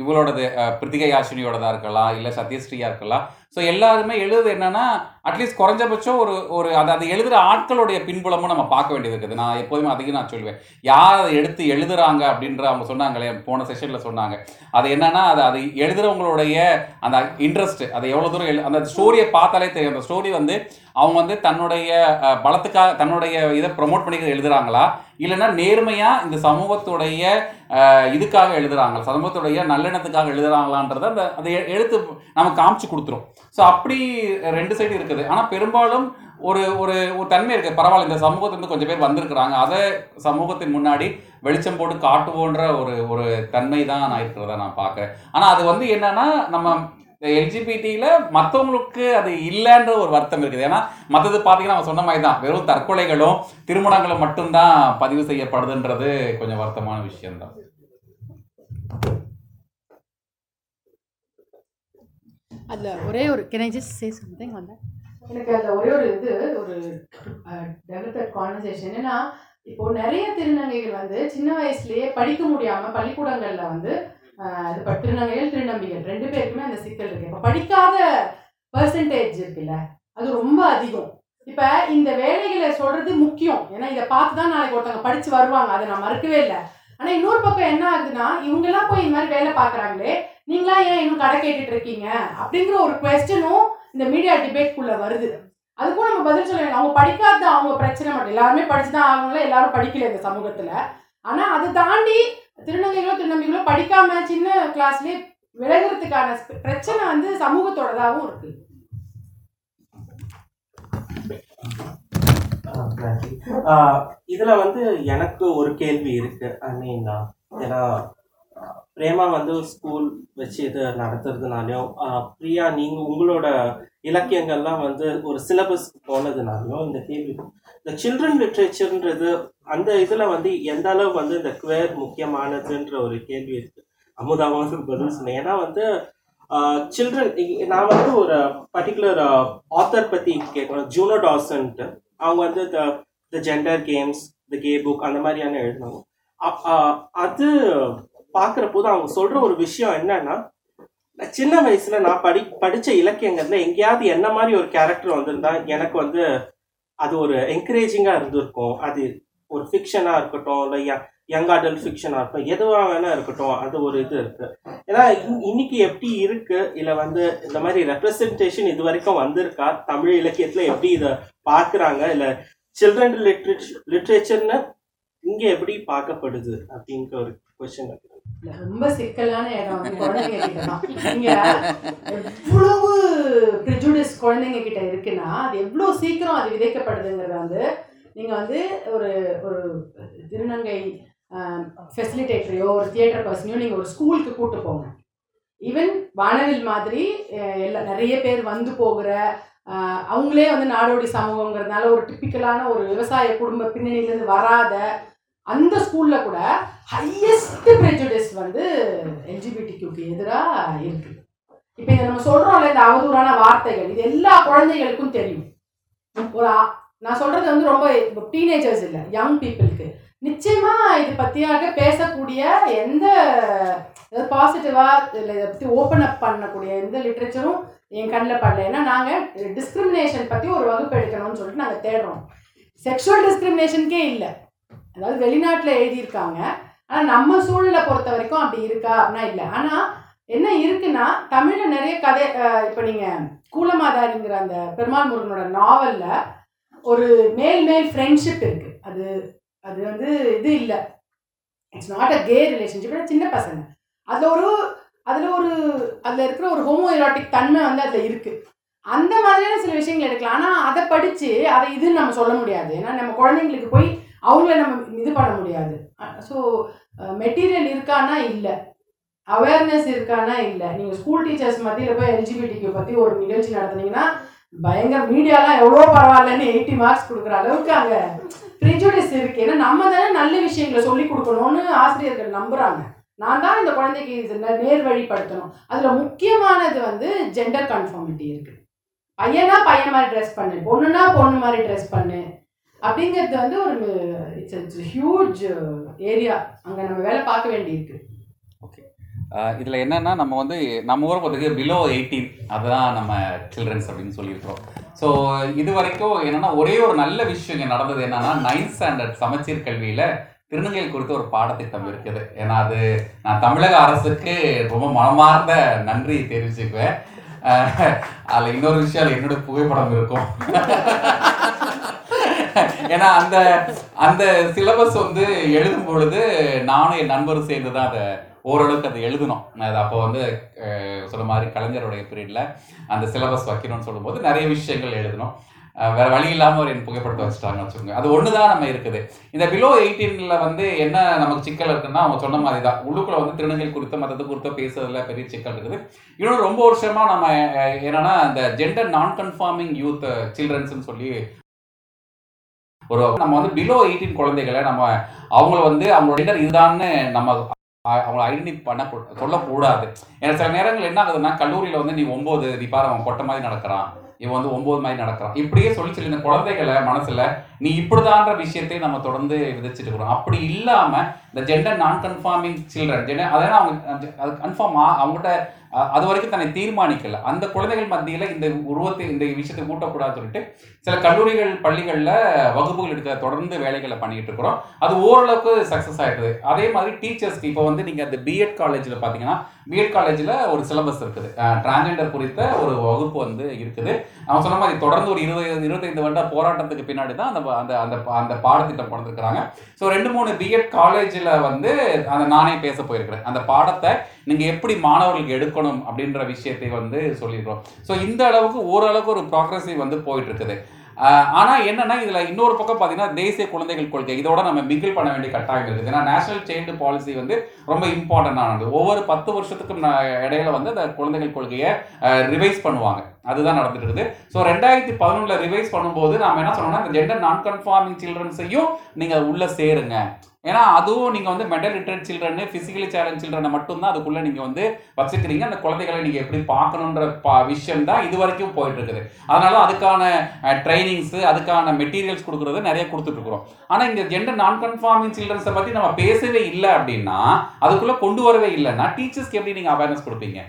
இவளோடது பிரித்திகை யாஷினியோடதா இருக்கலாம் இல்லை சத்யஸ்ரீயாக இருக்கலாம். ஸோ எல்லாருமே எழுது என்னன்னா அட்லீஸ்ட் குறைஞ்சபட்சம் ஒரு ஒரு அதை அதை எழுதுகிற ஆட்களுடைய பின்புலமும் நம்ம பார்க்க வேண்டியது இருக்குது. நான் எப்போதுமே அதிகம் நான் சொல்லுவேன் யார் அதை எடுத்து எழுதுறாங்க அப்படின்ற அவங்க சொன்னாங்களே போன செஷனில் சொன்னாங்க. அது என்னன்னா அது அது எழுதுறவங்களுடைய அந்த இன்ட்ரெஸ்ட் அதை எவ்வளோ தூரம் எழு அந்த ஸ்டோரியை பார்த்தாலே தெரியும். அந்த ஸ்டோரி வந்து அவங்க வந்து தன்னுடைய பலத்துக்காக தன்னுடைய இதை ப்ரொமோட் பண்ணிக்க எழுதுறாங்களா? இல்லைன்னா நேர்மையாக இந்த சமூகத்துடைய இதுக்காக எழுதுகிறாங்களா சமூகத்துடைய நல்லெண்ணத்துக்காக எழுதுறாங்களான்றத அந்த அதை எழுத்து நம்ம காமிச்சு கொடுத்துரும். ஸோ அப்படி ரெண்டு சைடு இருக்குது. ஆனால் பெரும்பாலும் ஒரு ஒரு ஒரு தன்மை இருக்குது பரவாயில்ல இந்த சமூகத்திலிருந்து கொஞ்சம் பேர் வந்திருக்கிறாங்க. அதை சமூகத்தின் முன்னாடி வெளிச்சம் போட்டு காட்டுவோன்ற ஒரு ஒரு தன்மை தான் நான் இருக்கிறத நான் பார்க்குறேன். ஆனால் அது வந்து என்னன்னா நம்ம எல்ஜிபிடியில் மற்றவங்களுக்கு அது இல்லைன்ற ஒரு வருத்தம் இருக்குது. ஏன்னா மற்றது பார்த்தீங்கன்னா அவன் சொன்ன மாதிரி தான். வெறும் தற்கொலைகளும் திருமணங்களும் மட்டும்தான் பதிவு செய்யப்படுதுன்றது கொஞ்சம் வருத்தமான விஷயம்தான். அதில் ஒரே ஒரு can I just say something on எனக்கு அதில் ஒரே ஒரு இது ஒரு டெவலப்ட் கான்வர்சேஷன் ஏன்னா இப்போ நிறைய திருநங்கைகள் வந்து சின்ன வயசுலயே படிக்க முடியாம பள்ளிக்கூடங்கள்ல வந்து அது இது திருநங்கைகள் திருநம்பிகள் ரெண்டு பேருக்குமே அந்த சிக்கல் இருக்கு. இப்போ படிக்காத பர்சன்டேஜ் இருக்குல்ல அது ரொம்ப அதிகம். இப்ப இந்த வேலைகளை சொல்றது முக்கியம். ஏன்னா இதை பார்த்து தான் நாளைக்கு ஒருத்தவங்க படிச்சு வருவாங்க. அதை நான் மறுக்கவே இல்லை. ஆனா இன்னொரு பக்கம் என்ன ஆகுதுன்னா இவங்கெல்லாம் போய் இந்த மாதிரி வேலை பார்க்குறாங்களே நீங்களா ஏன் இன்னும் கடை கேட்டுட்டு இருக்கீங்க அப்படிங்கிற ஒரு கொஸ்டனும் இந்த மீடியா டிபேட்குள்ள வருது. அதுக்கும் நம்ம பதில் சொல்ல அவங்க படிக்காத அவங்க பிரச்சனை மட்டும். எல்லாருமே படிச்சுதான் ஆகணும்ல? எல்லாரும் படிக்கல இந்த சமூகத்துல. ஆனா அதை தாண்டி திருநங்கைகளோ திருநம்பிகளோ படிக்காம சின்ன கிளாஸ்லயே விலகிறதுக்கான பிரச்சனை வந்து சமூகத்தோடதாகவும் இருக்கு. இதுல வந்து எனக்கு ஒரு கேள்வி இருக்கு ஐ மீன் ஏன்னா பிரேமா வந்து ஸ்கூல் வச்சு இது நடத்துறதுனாலையும் பிரியா நீங்க உங்களோட இலக்கியங்கள்லாம் வந்து ஒரு சிலபஸ் போனதுனாலையும் இந்த கேள்வி. இந்த சில்ட்ரன் லிட்ரேச்சர்ன்றது அந்த இதுல வந்து எந்த அளவு வந்து இந்த குவேர் முக்கியமானதுன்ற ஒரு கேள்வி இருக்கு. அமுதாவும் பதில் சொன்னேன். ஏன்னா வந்து சில்ட்ரன் நான் வந்து ஒரு பர்டிகுலர் ஆத்தர் பத்தி கேட்கணும். ஜூனோ டாசன்ட்டு அவங்க வந்து the the gender games the gay book அந்த மாதிரியான எழுதினாங்க அப்- அது பார்க்குற போது அவங்க சொல்கிற ஒரு விஷயம் என்னன்னா நான் சின்ன வயசுல நான் படி படித்த இலக்கியங்கள்ல எங்கேயாவது என்ன மாதிரி ஒரு கேரக்டர் வந்திருந்தா எனக்கு வந்து அது ஒரு என்கரேஜிங்காக இருந்திருக்கும். அது ஒரு ஃபிக்ஷனாக இருக்கட்டும் இல்லை யங் அடல்ட் ஃபிக்ஷனாக இருக்கட்டும் எதுவாக வேணா இருக்கட்டும் அது ஒரு இது இருக்கு. ஏன்னா இன்- இன்னைக்கு எப்படி இருக்கு இல்லை வந்து இந்த மாதிரி ரெப்ரசன்டேஷன் இது வரைக்கும் வந்திருக்கா? தமிழ் இலக்கியத்தில் எப்படி இதை பார்க்குறாங்க இல்லை சில்ட்ரன் லிட்ரேச்சர் லிட்ரேச்சர்னு இங்கே எப்படி பார்க்கப்படுது? அப்படின்ற ஒரு கொஸ்டின் இருக்குது ரொம்ப சிக்கலான இடம். வந்து குழந்தைங்க கிட்ட தான் நீங்க எவ்வளவு ப்ரிஜுடிஸ் குழந்தைங்க கிட்ட இருக்குன்னா அது எவ்வளவு சீக்கிரம் அது விதைக்கப்படுதுங்கிறத வந்து நீங்க வந்து ஒரு ஒரு திருநங்கை ஃபெசிலிட்டேட்டரையோ ஒரு தியேட்டர் பர்சனையோ நீங்கள் ஒரு ஸ்கூலுக்கு கூட்டு போங்க. ஈவன் வானவில் மாதிரி எல்லா நிறைய பேர் வந்து போகிற அவங்களே வந்து நாடோடி சமூகங்கிறதுனால ஒரு டிப்பிக்கலான ஒரு விவசாய குடும்ப பின்னணியிலேருந்து வராத அந்த ஸ்கூல்ல கூட ஹையஸ்ட் ப்ரெஜுடிஸ் வந்து எல்ஜிபிடிக்கு எதிராக இருக்கு. இப்போ இதை நம்ம சொல்றோம்ல இந்த அவதூறான வார்த்தைகள் இது எல்லா குழந்தைகளுக்கும் தெரியும். ஒரு நான் சொல்றது வந்து ரொம்ப டீனேஜர்ஸ் இல்லை யங் பீப்புளுக்கு நிச்சயமா இது பத்தியாக பேசக்கூடிய எந்த பாசிட்டிவா இல்லை இதை பத்தி ஓப்பன் அப் பண்ணக்கூடிய எந்த லிட்ரேச்சரும் என் கண்ணில் படல. ஏன்னா நாங்கள் டிஸ்கிரிமினேஷன் பற்றி ஒரு வகுப்பு எடுக்கணும்னு சொல்லிட்டு நாங்கள் தேடுறோம். செக்ஷுவல் டிஸ்கிரிமினேஷனுக்கே இல்லை. அதாவது வெளிநாட்டில் எழுதியிருக்காங்க. ஆனால் நம்ம சூழலை பொறுத்த வரைக்கும் அப்படி இருக்கா? அப்படின்னா இல்லை. ஆனால் என்ன இருக்குன்னா தமிழில் நிறைய கதை இப்போ நீங்கள் கூலமாதாரிங்கிற அந்த பெருமாள் முருகனோட நாவலில் ஒரு மேல் மேல் ஃப்ரெண்ட்ஷிப் இருக்குது அது அது வந்து இது இல்லை. It's not a gay relationship சின்ன பசங்க. அதில் ஒரு அதில் ஒரு அதில் இருக்கிற ஒரு ஹோமோ எராட்டிக் தன்மை வந்து அதில் இருக்குது அந்த மாதிரியான சில விஷயங்கள் எடுக்கலாம். ஆனால் அதை படித்து அதை இதுன்னு நம்ம சொல்ல முடியாது. ஏன்னா நம்ம குழந்தைங்களுக்கு போய் அவங்கள நம்ம இது பண்ண முடியாது ஸோ மெட்டீரியல் இருக்கானா? இல்லை. அவேர்னஸ் இருக்கானா? இல்லை. நீங்கள் ஸ்கூல் டீச்சர்ஸ் மத்தியில் போய் எல்ஜிபிடிக்கு பற்றி ஒரு நிகழ்ச்சி நடத்துனீங்கன்னா பயங்கர மீடியாலாம் எவ்வளோ பரவாயில்லன்னு எயிட்டி மார்க்ஸ் கொடுக்குற அளவுக்கு அங்கே ப்ரிஜுடிஸ் இருக்கு. ஏன்னா நம்ம தானே நல்ல விஷயங்களை சொல்லி கொடுக்கணும்னு ஆசிரியர்கள் நம்புகிறாங்க நான் தான் இந்த குழந்தைக்கு இது நேர்வழிப்படுத்தணும். நேர் வழிப்படுத்தணும் அதில் முக்கியமானது வந்து ஜெண்டர் கன்ஃபார்மிட்டி இருக்குது பையனா பையன் மாதிரி ட்ரெஸ் பண்ணு. பொண்ணுனா பொண்ணு மாதிரி ட்ரெஸ் பண்ணு. அப்படிங்கிறது வந்து ஒரு இட்ஸ் இட்ஸ் ஹியூஜ் ஏரியா அங்கே நம்ம வேலை பார்க்க வேண்டியிருக்கு. இதில் என்னென்னா நம்ம வந்து நம்ம ஊரை பொறுத்தவரைக்கும் பிலோ எயிட்டீன் அதுதான் நம்ம சில்ட்ரன்ஸ் அப்படின்னு சொல்லியிருக்கிறோம். ஸோ இது வரைக்கும் என்னன்னா ஒரே ஒரு நல்ல விஷயம் இங்கே நடந்தது என்னென்னா நைன்த் ஸ்டாண்டர்ட் சமச்சீர் கல்வியில் திருநங்கைகள் குறித்து ஒரு பாடத்திட்டம் இருக்குது. ஏன்னா அது நான் தமிழக அரசுக்கு ரொம்ப மனமார்ந்த நன்றி தெரிவிச்சுக்குவேன். அதில் இன்னொரு விஷயம் அதில் என்னோட புகைப்படம் இருக்கும். ஏன்னா அந்த அந்த சிலபஸ் வந்து எழுதும் பொழுது நானும் என் நண்பரும் சேர்ந்து தான் அதை ஓரளவுக்கு அதை எழுதணும் அது அப்போ வந்து சொன்ன மாதிரி கலைஞருடைய பீரியடில் அந்த சிலபஸ் வைக்கணும்னு சொல்லும்போது நிறைய விஷயங்கள் எழுதணும் வேறு வேற வழி இல்லாமல் ஒரு என் புகைப்படத்தை வச்சுட்டாங்கன்னு வச்சுக்கோங்க. அது ஒன்று தான் நம்ம இருக்குது. இந்த பிலோ எயிட்டீனில் வந்து என்ன நமக்கு சிக்கல் இருக்குன்னா அவங்க சொன்ன மாதிரி தான் உள்ளுக்குள்ள வந்து திருநங்கை குறித்த மதத்து குறித்த பேசுறதுல பெரிய சிக்கல் இருக்குது. இன்னொன்று ரொம்ப வருஷமாக நம்ம என்னென்னா என்னன்னா அந்த ஜெண்டர் நான் கன்ஃபார்மிங் யூத் சில்ட்ரன்ஸ்னு சொல்லி ஒரு நம்ம வந்து பிலோ எயிட்டீன் குழந்தைகளை நம்ம அவங்கள வந்து அவங்களோட ஜெண்டர் இதுதான்னு நம்ம அவங்கள ஐடென்டி பண்ண கூ- சொல்லக்கூடாது. ஏன்னா சில நேரங்கள் என்ன ஆகுதுன்னா கல்லூரியில் வந்து நீ ஒம்பது நீ பாரு அவன் கொட்டை மாதிரி நடக்கிறான். இவன் வந்து ஒம்பது மாதிரி நடக்கிறான். இப்படியே சொல்லி சொல்லி இந்த குழந்தைகளை மனசில் நீ இப்படிதான்ற விஷயத்தை நம்ம தொடர்ந்து விதைச்சிட்டு இருக்கிறோம். அப்படி இல்லாம இந்த ஜெண்டர் நான் கன்ஃபார்மிங் சில்ட்ரன் ஜெண்டர் அதெல்லாம் அவங்க அது கன்ஃபார்ம் அவங்ககிட்ட அது வரைக்கும் தன்னை தீர்மானிக்கல. அந்த குழந்தைகள் மத்தியில இந்த உருவத்தை இந்த விஷயத்தை கூட்டக்கூடாதுன்னு சொல்லிட்டு சில கல்லூரிகள் பள்ளிகளில் வகுப்புகள் எடுக்க தொடர்ந்து வேலைகளை பண்ணிட்டு இருக்கிறோம். அது ஓரளவுக்கு சக்ஸஸ் ஆயிடுது. அதே மாதிரி டீச்சர்ஸ்க்கு இப்போ வந்து நீங்கள் அந்த பிஎட் காலேஜில் பார்த்தீங்கன்னா பிஎட் காலேஜில் ஒரு சிலபஸ் இருக்குது. டிரான்ஜெண்டர் குறித்த ஒரு வகுப்பு வந்து இருக்குது. அவன் சொன்ன மாதிரி தொடர்ந்து ஒரு இருபது இருபத்தைந்து வருட போராட்டத்துக்கு பின்னாடி தான் அந்த அந்த அந்த அந்த பாடத்திட்டம் கொண்டு இருக்கிறாங்க ஸோ ரெண்டு மூணு பிஎட் காலேஜில் வந்து அந்த நானே பேச போயிருக்கிறேன். அந்த பாடத்தை நீங்கள் எப்படி மாணவர்களுக்கு எடுக்கணும் அப்படின்ற விஷயத்தை வந்து சொல்லிடுறோம் ஸோ இந்த அளவுக்கு ஓரளவுக்கு ஒரு ப்ராக்ரஸிவ் வந்து போயிட்டு இருக்குது. ஆனால் என்னன்னா இதில் இன்னொரு பக்கம் பார்த்தீங்கன்னா தேசிய குழந்தைகள் கொள்கை. இதோட நம்ம மிகில் பண்ண வேண்டிய கட்டாயம் இருக்குது. ஏன்னா நேஷனல் சைல்டு பாலிசி வந்து ரொம்ப இம்பார்ட்டண்டானது ஒவ்வொரு பத்து வருஷத்துக்கும் இடையில வந்து அந்த குழந்தைகள் கொள்கையை ரிவைஸ் பண்ணுவாங்க. அதுதான் நடந்துட்டு இருக்குது. ஸோ ரெண்டாயிரத்தி பதினொன்றில் ரிவைஸ் பண்ணும்போது நாம் என்ன சொன்னோம்னா இந்த ஜெண்டர் நான் கன்ஃபார்மிங் சில்ட்ரன்ஸையும் நீங்கள் உள்ளே சேருங்க. ஏன்னா அதுவும் நீங்கள் வந்து mentally retarded children physically challenge சில்ட்ரனை மட்டும்தான் அதுக்குள்ளே நீங்கள் வந்து வச்சுக்கிறீங்க அந்த குழந்தைகளை நீங்கள் எப்படி பார்க்கணுன்ற பா- விஷயம் தான் இது வரைக்கும் போயிட்டுருக்குது. அதனால் அதனால அதுக்கான ட்ரைனிங்ஸு அதுக்கான மெட்டீரியல்ஸ் கொடுக்குறது நிறைய கொடுத்துட்ருக்குறோம். ஆனால் இந்த ஜெண்டர் நான் கன்ஃபார்மிங் சில்ட்ரன்ஸை பற்றி நம்ம பேசவே இல்லை அப்படின்னா அதுக்குள்ளே கொண்டு வரவே இல்லைன்னா டீச்சர்ஸ்க்கு எப்படி நீங்கள் அவேர்னஸ் கொடுப்பீங்க?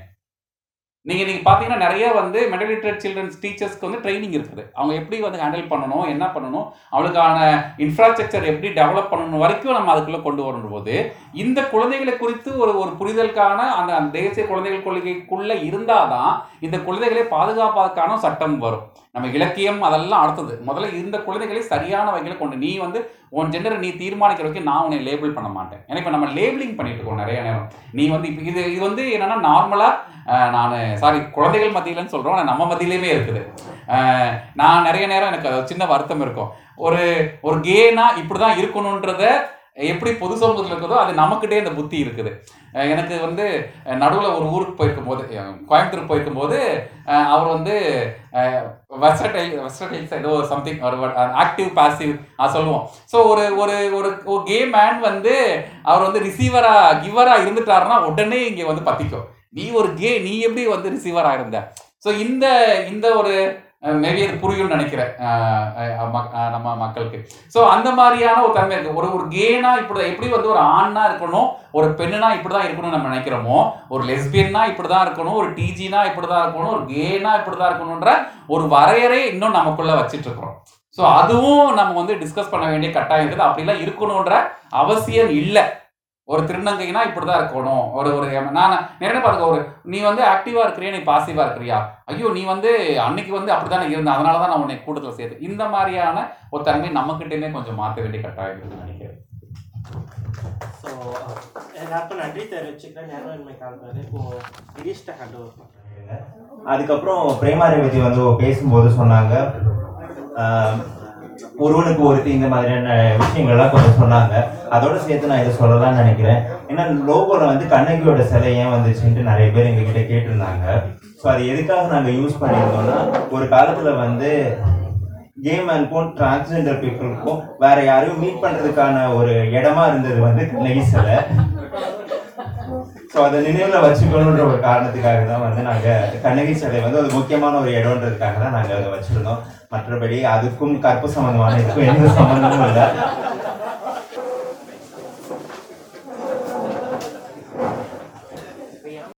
நீங்கள் நீங்கள் பார்த்தீங்கன்னா நிறைய வந்து மென்டல் லிட்ரேட் சில்ட்ரன்ஸ் டீச்சர்ஸ்க்கு வந்து ட்ரைனிங் இருக்குது. அவங்க எப்படி வந்து ஹேண்டில் பண்ணணும் என்ன பண்ணணும் அவளுக்கான இன்ஃப்ராஸ்ட்ரக்சர் எப்படி டெவலப் பண்ணணும் வரைக்கும் நம்ம அதுக்குள்ளே கொண்டு வரணும் போது இந்த குழந்தைகளை குறித்து ஒரு ஒரு புரிதலுக்கான அந்த அந்த தேசிய குழந்தைகள் கொள்கைக்குள்ளே இருந்தால் தான் இந்த குழந்தைகளை பாதுகாப்பதற்கான சட்டம் வரும். நம்ம இலக்கியம் அதெல்லாம் அடுத்தது. முதல்ல இந்த குழந்தைகளை சரியான வகையில் கொண்டு நீ வந்து உன் ஜெண்டரை நீ தீர்மானிக்கிற வரைக்கும் நான் உன்னை லேபிள் பண்ண மாட்டேன். ஏன்னா இப்போ நம்ம லேபிளிங் பண்ணிட்டு இருக்கோம் நிறைய நேரம். நீ வந்து இப்போ இது இது வந்து என்னன்னா நார்மலாக நான் சாரி குழந்தைகள் மத்தியிலன்னு சொல்கிறோம் ஆனால் நம்ம மத்தியிலையுமே இருக்குது. நான் நிறைய நேரம் எனக்கு சின்ன வருத்தம் இருக்கும். ஒரு ஒரு கேனா இப்படி தான் இருக்கணுன்றத எப்படி பொது சமூகத்தில் இருக்குதோ அது நமக்கிட்டே அந்த புத்தி இருக்குது. எனக்கு வந்து நடுவில் ஒரு ஊருக்கு போயிருக்கும் போது கோயம்புத்தூர் போயிருக்கும் போது அவர் வந்து வெஸ்டர்டைல் வெஸ்டர்டைல்ஸ் ஏதோ சம்திங் ஒரு ஆக்டிவ் பாசிவ் சொல்லுவோம். ஸோ ஒரு ஒரு ஒரு கேம் கே மேன் வந்து அவர் வந்து ரிசீவராக கிவராக இருந்துட்டாருன்னா உடனே இங்கே வந்து பற்றிக்கும் நீ ஒரு கே நீ எப்படி வந்து ரிசீவராக இருந்த? ஸோ இந்த இந்த ஒரு மேபி அது புரியும்னு நினைக்கிறேன். நம்ம மக்களுக்கு. ஸோ அந்த மாதிரியான ஒரு தன்மை இருக்கு. ஒரு ஒரு கேனா இப்படி எப்படி வந்து ஒரு ஆணா இருக்கணும் ஒரு பெண்ணுனா இப்படி தான் இருக்கணும்னு நம்ம நினைக்கிறோமோ ஒரு லெஸ்பியன்னா இப்படி தான் இருக்கணும் ஒரு டிஜினா இப்படி தான் இருக்கணும் ஒரு கேனா இப்படி தான் இருக்கணுன்ற ஒரு வரையறை இன்னும் நமக்குள்ள வச்சுட்டு இருக்கிறோம் ஸோ அதுவும் நம்ம வந்து டிஸ்கஸ் பண்ண வேண்டிய கட்டாயம் இருக்குது. அப்படிலாம் இருக்கணுன்ற அவசியம் இல்லை. ஒரு திருநங்கைனா இப்படிதான் இருக்கணும். ஒரு ஒரு நான் நிறைய பார்த்துக்க ஒரு நீ வந்து ஆக்டிவா இருக்கிறியா நீ பாசிவா இருக்கிறியா? ஐயோ நீ வந்து அன்னைக்கு வந்து அப்படித்தானே இருந்த அதனால தான் நான் உன்னை கூட்டத்தில் சேர்த்து இந்த மாதிரியான ஒரு தன்மை நம்மக்கிட்டேயுமே கொஞ்சம் மாற்ற வேண்டிய கட்டாயம் இருக்குன்னு நினைக்கிறேன். ஸோ எல்லாருக்கும் நன்றி தெரிவிச்சுக்கிறேன். நேரம் இன்மை காண்பது இப்போ கிரீஷ்ட ஹேண்ட் ஓவர் பண்ணுறேன் அதுக்கப்புறம் பிரேமா ரேவதி வந்து பேசும்போது சொன்னாங்க. ஒருவனுக்கு ஒருத்தி இந்த மாதிரியான விஷயங்கள்லாம் கொஞ்சம் சொன்னாங்க. அதோட சேர்த்து நான் இதை சொல்லலாம்னு நினைக்கிறேன். ஏன்னா லோகோல வந்து கண்ணகியோட சிலை ஏன் வந்துச்சுன்ட்டு நிறைய பேர் எங்ககிட்ட கேட்டிருந்தாங்க. ஸோ அது எதுக்காக நாங்கள் யூஸ் பண்ணியிருந்தோம்னா ஒரு காலத்தில் வந்து கேம் அண்ட்க்கும் டிரான்ஸ்ஜெண்டர் பீப்புளுக்கும் வேற யாரையும் மீட் பண்ணுறதுக்கான ஒரு இடமா இருந்தது வந்து கண்ணகி சிலை. ஸோ அதை நினைவில் வச்சுக்கணுன்ற ஒரு காரணத்துக்காக தான் வந்து நாங்கள் கண்ணகி சிலை வந்து அது முக்கியமான ஒரு இடம்ன்றதுக்காக தான் நாங்கள் அதை வச்சுருந்தோம். மற்றபடி அதுக்கும் கற்பு சம்பந்தமான இதுக்கும் எந்த சம்பந்தமும் இல்லை